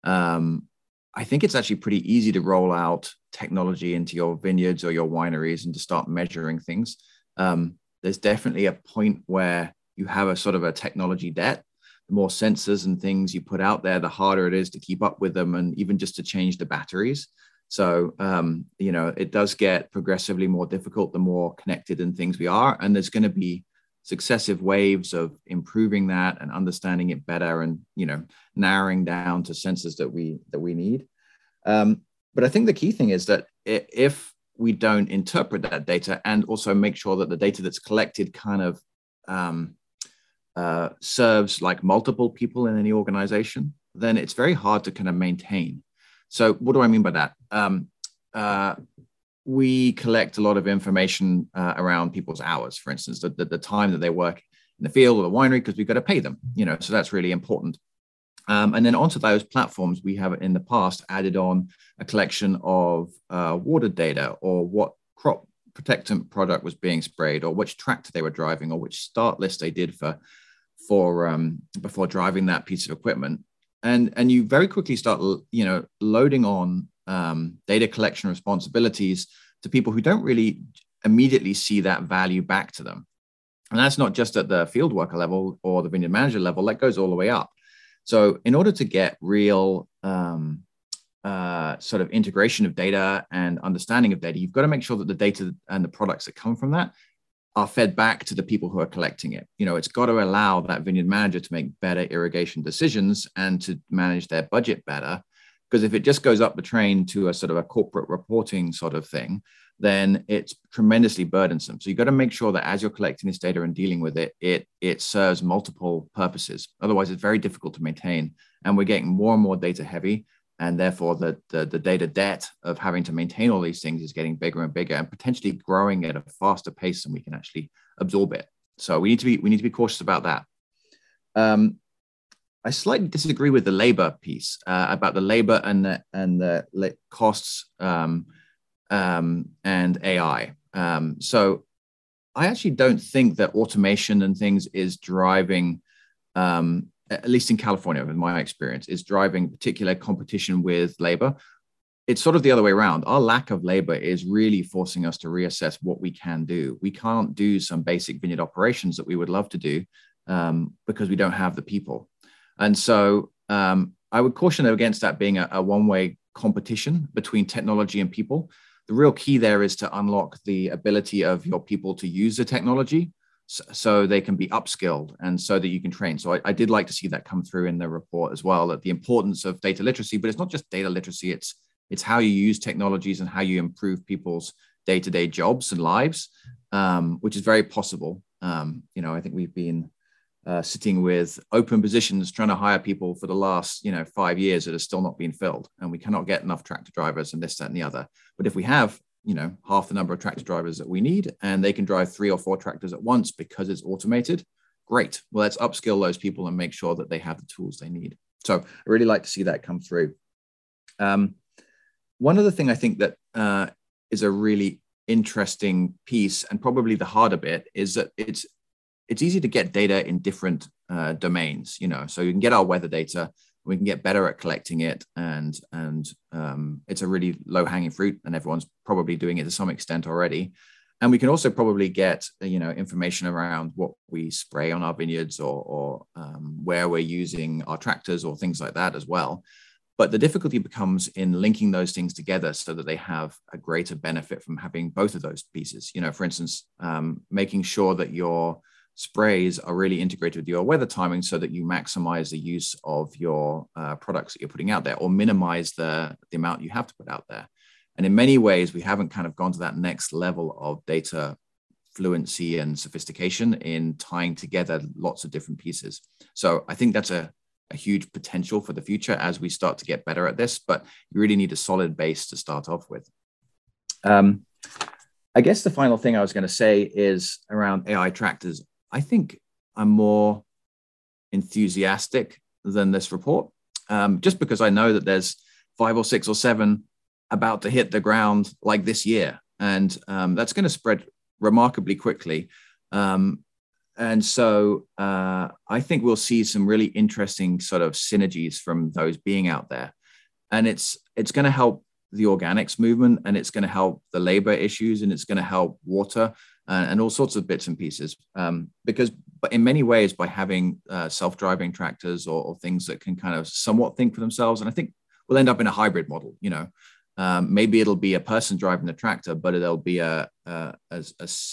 Um, I think it's actually pretty easy to roll out technology into your vineyards or your wineries and to start measuring things. Um, there's definitely a point where you have a sort of a technology debt. The more sensors and things you put out there, the harder it is to keep up with them and even just to change the batteries. So, um, you know, it does get progressively more difficult the more connected and things we are. And there's going to be successive waves of improving that and understanding it better and, you know, narrowing down to sensors that we that we need. Um, but I think the key thing is that if we don't interpret that data and also make sure that the data that's collected kind of um, uh, serves like multiple people in any organization, then it's very hard to kind of maintain. So, what do I mean by that? Um, uh, we collect a lot of information uh, around people's hours, for instance, the, the, the, time that they work in the field or the winery, because we've got to pay them, you know, so that's really important. Um, and then onto those platforms, we have in the past added on a collection of uh, water data or what crop protectant product was being sprayed or which tractor they were driving or which start list they did for for um, before driving that piece of equipment. And and you very quickly start you know loading on um, data collection responsibilities to people who don't really immediately see that value back to them. And that's not just at the field worker level or the vineyard manager level that goes all the way up so in order to get real um, uh, sort of integration of data and understanding of data, you've got to make sure that the data and the products that come from that are fed back to the people who are collecting it. You know, it's got to allow that vineyard manager to make better irrigation decisions and to manage their budget better. Because if it just goes up the train to a sort of a corporate reporting sort of thing, then it's tremendously burdensome. So you've got to make sure that as you're collecting this data and dealing with it, it it serves multiple purposes. Otherwise, it's very difficult to maintain. And we're getting more and more data heavy and therefore the, the, the, data debt of having to maintain all these things is getting bigger and bigger and potentially growing at a faster pace than we can actually absorb it so we need to be we need to be cautious about that um, i slightly disagree with the labor piece uh, about the labor and the and the costs um, um, and ai um, so i actually don't think that automation and things is driving um, at least in California, in my experience, is driving particular competition with labor. It's sort of the other way around. Our lack of labor is really forcing us to reassess what we can do. We can't do some basic vineyard operations that we would love to do um, because we don't have the people. And so um, I would caution against that being a, a one way competition between technology and people. The real key there is to unlock the ability of your people to use the technology so they can be upskilled and so that you can train. So I, I, did like to see that come through in the report as well, that the importance of data literacy, but it's not just data literacy, it's it's how you use technologies and how you improve people's day-to-day jobs and lives, um, which is very possible. Um, you know, I think we've been uh, sitting with open positions trying to hire people for the last, you know, five years that are still not being filled. And we cannot get enough tractor drivers and this, that, and the other. But if we have you know half the number of tractor drivers that we need and they can drive three or four tractors at once because it's automated great well let's upskill those people and make sure that they have the tools they need so i really like to see that come through um, one other thing i think that uh, is a really interesting piece and probably the harder bit is that it's it's easy to get data in different uh, domains you know so you can get our weather data we can get better at collecting it and and um, it's a really low hanging fruit and everyone's probably doing it to some extent already. And we can also probably get you know information around what we spray on our vineyards or, or um, where we're using our tractors or things like that as well. But the difficulty becomes in linking those things together so that they have a greater benefit from having both of those pieces. You know for instance um, making sure that your sprays are really integrated with your weather timing so that you maximize the use of your uh, products that you're putting out there or minimize the, the amount you have to put out there. And in many ways, we haven't kind of gone to that next level of data fluency and sophistication in tying together lots of different pieces. So I think that's a, a huge potential for the future as we start to get better at this, but you really need a solid base to start off with. Um, I guess the final thing I was going to say is around AI tractors. I think I'm more enthusiastic than this report, um, just because I know that there's five or six or seven about to hit the ground like this year, and um, that's going to spread remarkably quickly. Um, and so uh, I think we'll see some really interesting sort of synergies from those being out there, and it's it's going to help the organics movement, and it's going to help the labor issues, and it's going to help water and, and all sorts of bits and pieces. Um, because, in many ways, by having uh, self-driving tractors or, or, things that can kind of somewhat think for themselves, and I think we'll end up in a hybrid model. You know, um, maybe it'll be a person driving the tractor, but there'll be a, a, a,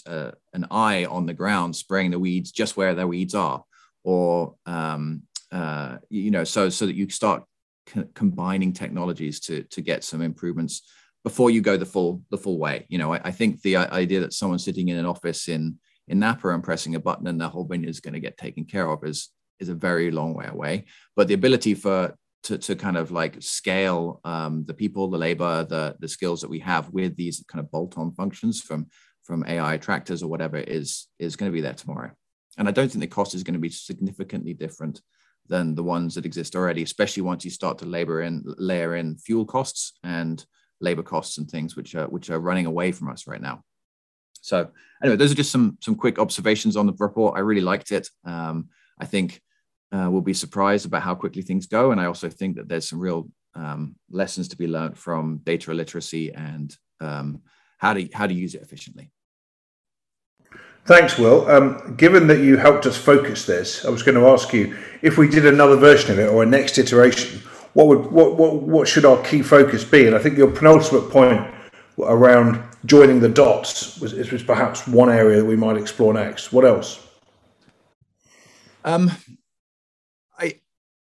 a, an eye on the ground spraying the weeds just where the weeds are, or um, uh, you know, so so that you start co- combining technologies to to get some improvements before you go the full the full way. You know, I, I think the idea that someone sitting in an office in in Napa and pressing a button and the whole vineyard is going to get taken care of is is a very long way away. But the ability for to, to kind of like scale um, the people, the labor, the the skills that we have with these kind of bolt-on functions from from AI tractors or whatever is is going to be there tomorrow. And I don't think the cost is going to be significantly different than the ones that exist already, especially once you start to labor in layer in fuel costs and labor costs and things which are which are running away from us right now. So anyway, those are just some some quick observations on the report. I really liked it. Um, I think uh, we'll be surprised about how quickly things go, and I also think that there's some real um, lessons to be learned from data literacy and um, how to how to use it efficiently. Thanks, Will. Um, given that you helped us focus this, I was going to ask you if we did another version of it or a next iteration, what would what what, what should our key focus be? And I think your penultimate point around joining the dots was, was perhaps one area that we might explore next. What else? Um, I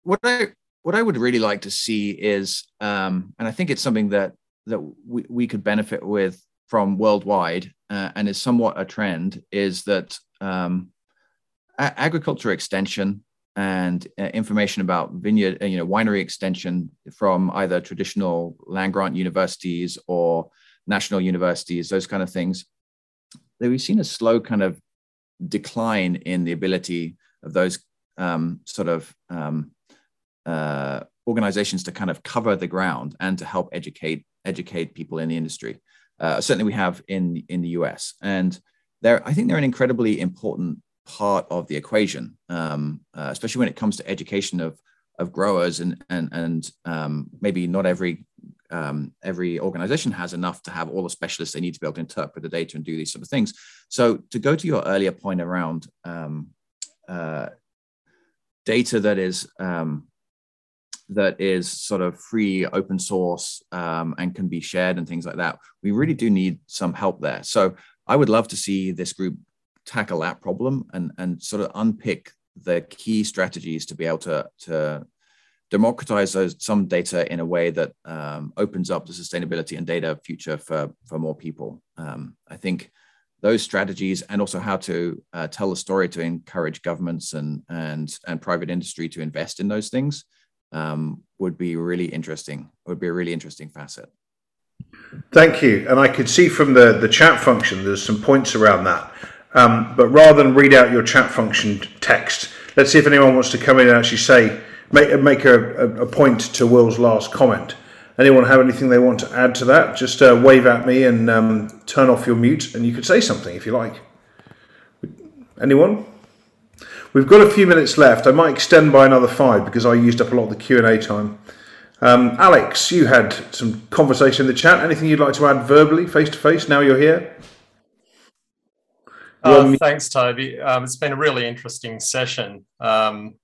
what I what I would really like to see is, um, and I think it's something that that we, we could benefit with from worldwide uh, and is somewhat a trend is that um, a- agriculture extension and uh, information about vineyard, uh, you know, winery extension from either traditional land grant universities or national universities, those kind of things. We've seen a slow kind of decline in the ability of those um, sort of um, uh, organizations to kind of cover the ground and to help educate educate people in the industry uh, certainly we have in in the US, and they're I think they're an incredibly important part of the equation, um, uh, especially when it comes to education of of growers and and and um, maybe not every um, every organization has enough to have all the specialists they need to be able to interpret the data and do these sort of things. So to go to your earlier point around um, uh, data that is um, that is sort of free, open source, um, and can be shared and things like that. We really do need some help there. So I would love to see this group tackle that problem and and sort of unpick the key strategies to be able to to democratize those some data in a way that um, opens up the sustainability and data future for for more people. Um, I think those strategies and also how to uh, tell the story to encourage governments and and and private industry to invest in those things um, would be really interesting. Would be a really interesting facet. Thank you. And I could see from the the chat function there's some points around that. Um, but rather than read out your chat function text, let's see if anyone wants to come in and actually say make make a, a, point to Will's last comment. Anyone have anything they want to add to that? Just uh, wave at me and um, turn off your mute, and you could say something if you like. Anyone? We've got a few minutes left. I might extend by another five because I used up a lot of the Q and A time. Um, Alex, you had some conversation in the chat. Anything you'd like to add verbally, face to face? Now you're here. Uh, thanks, Toby. Um, it's been a really interesting session. Um,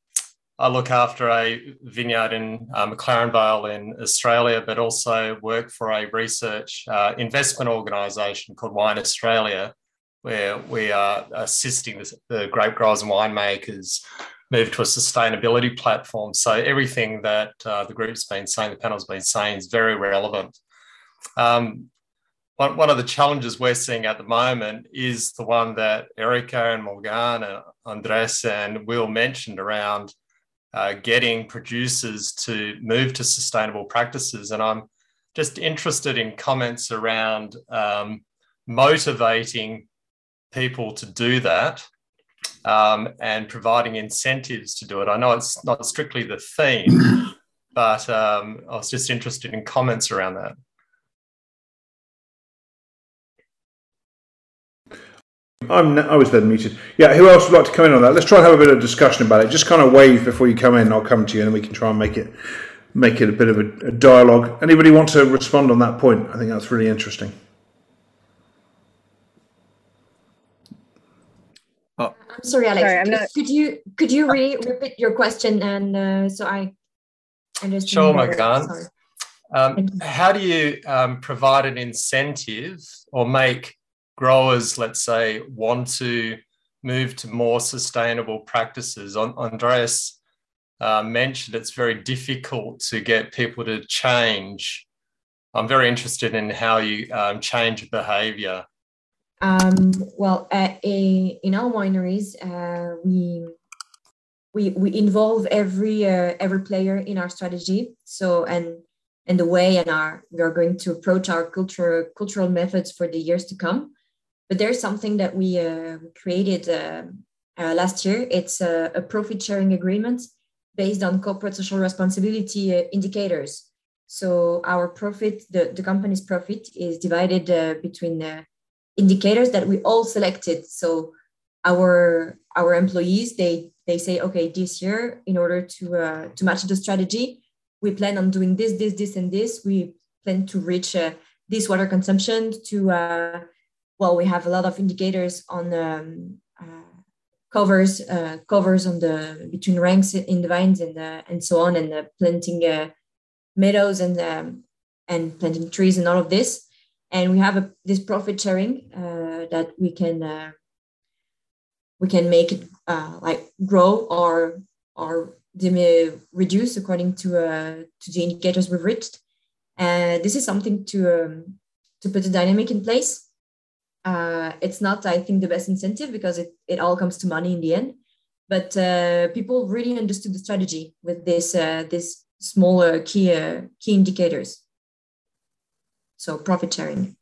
I look after a vineyard in uh, McLaren Vale in Australia, but also work for a research uh, investment organisation called Wine Australia, where we are assisting the, grape growers and winemakers move to a sustainability platform. So everything that uh, the group's been saying, the panel's been saying, is very relevant. Um, one, one of the challenges we're seeing at the moment is the one that Erica and Morgane and Andres and Will mentioned around uh, getting producers to move to sustainable practices. And I'm just interested in comments around um, motivating people to do that um, and providing incentives to do it. I know it's not strictly the theme, *laughs* but um, I was just interested in comments around that. I'm, I was then muted. Yeah, who else would like to come in on that? Let's try and have a bit of a discussion about it. Just kind of wave before you come in. I'll come to you, and we can try and make it make it a bit of a, a dialogue. Anybody want to respond on that point? I think that's really interesting. I'm sorry, Alex. Sorry, could, not... could, you could you re repeat your question and uh, so I understand? Sure, Morgane. Um, how do you um, provide an incentive or make growers, let's say, want to move to more sustainable practices? Andreas uh, mentioned it's very difficult to get people to change. I'm very interested in how you um, change behavior. Um, well, uh, in our wineries, uh, we we we involve every uh, every player in our strategy. So and and the way and our we are going to approach our cultural cultural methods for the years to come. But there's something that we uh, created uh, uh, last year. It's a, profit sharing agreement based on corporate social responsibility indicators. So our profit, the, the company's profit, is divided between indicators that we all selected. So our our employees they they say okay this year in order to uh, to match the strategy we plan on doing this this this and this we plan to reach uh, this water consumption to uh, well we have a lot of indicators on um, uh, covers uh, covers on the between ranks in the vines and uh, and so on and planting meadows and um, and planting trees and all of this and we have a, this profit sharing that we can we can make it uh, like grow or or they may reduce according to uh, to the indicators we've reached. And this is something to um, to put a dynamic in place. Uh, it's not, I think, the best incentive because it, it all comes to money in the end. But uh, people really understood the strategy with this uh, this smaller key uh, key indicators. So profit sharing.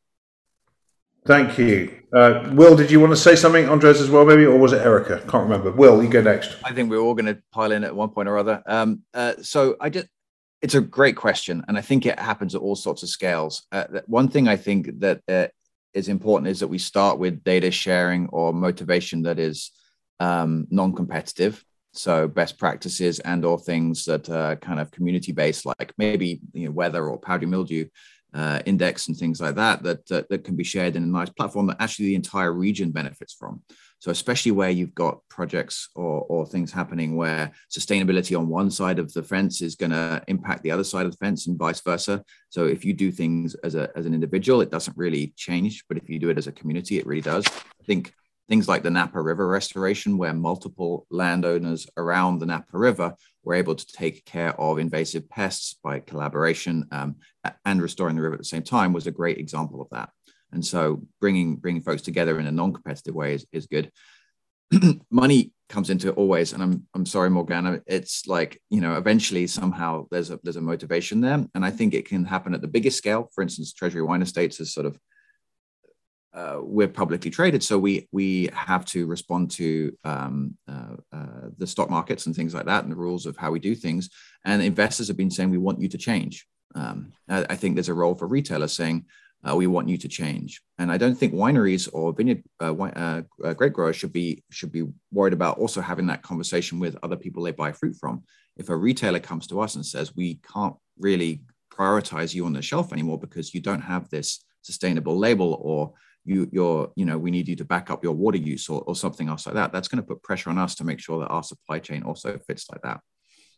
Thank you. Uh, Will, did you want to say something, Andres, as well, maybe, or was it Erica? Can't remember. Will, you go next. I think we're all going to pile in at one point or other. Um, uh, so I just, it's a great question, and I think it happens at all sorts of scales. Uh, one thing I think that uh, is important is that we start with data sharing or motivation that is um, non-competitive. So best practices and or things that are kind of community based, like maybe you know, weather or powdery mildew uh, index and things like that, that, that that can be shared in a nice platform that actually the entire region benefits from. So especially where you've got projects or, or things happening where sustainability on one side of the fence is going to impact the other side of the fence and vice versa. So if you do things as a as an individual, it doesn't really change, but if you do it as a community, it really does. I think things like the Napa River restoration, where multiple landowners around the Napa River were able to take care of invasive pests by collaboration um, and restoring the river at the same time, was a great example of that. And so bringing bringing folks together in a non-competitive way is, is good. *clears throat* Money comes into it always, and I'm I'm sorry, Morgane. It's like you know, eventually somehow there's a there's a motivation there, and I think it can happen at the biggest scale. For instance, Treasury Wine Estates is sort of uh, we're publicly traded, so we we have to respond to um, uh, uh, the stock markets and things like that, and the rules of how we do things. And investors have been saying we want you to change. Um, I, I, think there's a role for retailers saying uh, we want you to change. And I don't think wineries or vineyard uh, uh, grape growers should be should be worried about also having that conversation with other people they buy fruit from. If a retailer comes to us and says we can't really prioritize you on the shelf anymore because you don't have this sustainable label or you you're you know we need you to back up your water use or, or something else like that that's going to put pressure on us to make sure that our supply chain also fits like that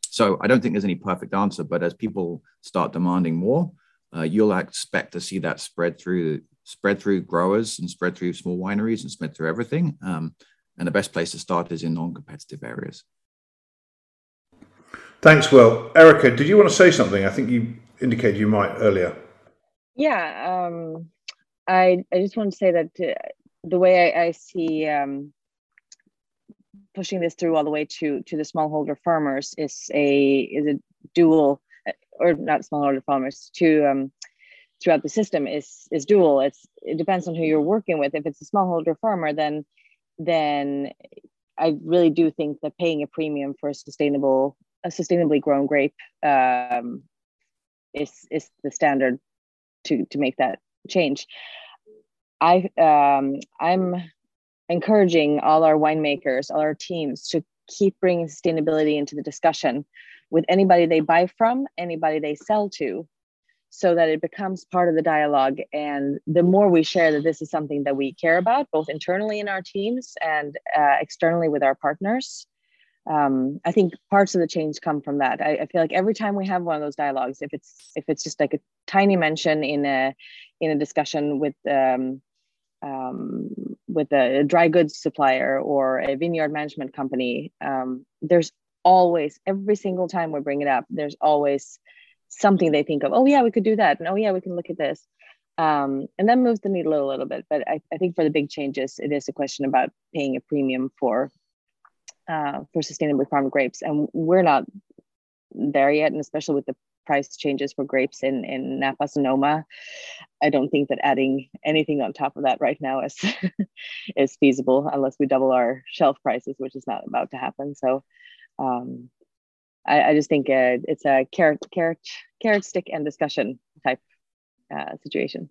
so i don't think there's any perfect answer but as people start demanding more uh, you'll expect to see that spread through spread through growers and spread through small wineries and spread through everything um, and the best place to start is in non-competitive areas. Thanks will. Erica did you want to say something? I think you indicated you might earlier. Yeah um I I just want to say that uh, the way I, I see um, pushing this through all the way to to the smallholder farmers is a is a dual or not smallholder farmers to um, throughout the system is is dual. It's it depends on who you're working with. If it's a smallholder farmer, then then I really do think that paying a premium for a sustainable a sustainably grown grape um, is is the standard to to make that change. I um, I'm encouraging all our winemakers, all our teams to keep bringing sustainability into the discussion with anybody they buy from, anybody they sell to, so that it becomes part of the dialogue. And the more we share that this is something that we care about, both internally in our teams and uh, externally with our partners, um, I think parts of the change come from that. I, I, feel like every time we have one of those dialogues, if it's if it's just like a tiny mention in a in a discussion with um, um, with a dry goods supplier or a vineyard management company, um, there's always every single time we bring it up there's always something they think of oh yeah we could do that and oh yeah we can look at this. Um, and that moves the needle a little bit but I, I, think for the big changes it is a question about paying a premium for uh, for sustainably farmed grapes and we're not there yet and especially with the price changes for grapes in in napa sonoma i don't think that adding anything on top of that right now is *laughs* is feasible unless we double our shelf prices which is not about to happen. So um, I, I, just think uh, it's a carrot, carrot, carrot stick and discussion type uh, situation.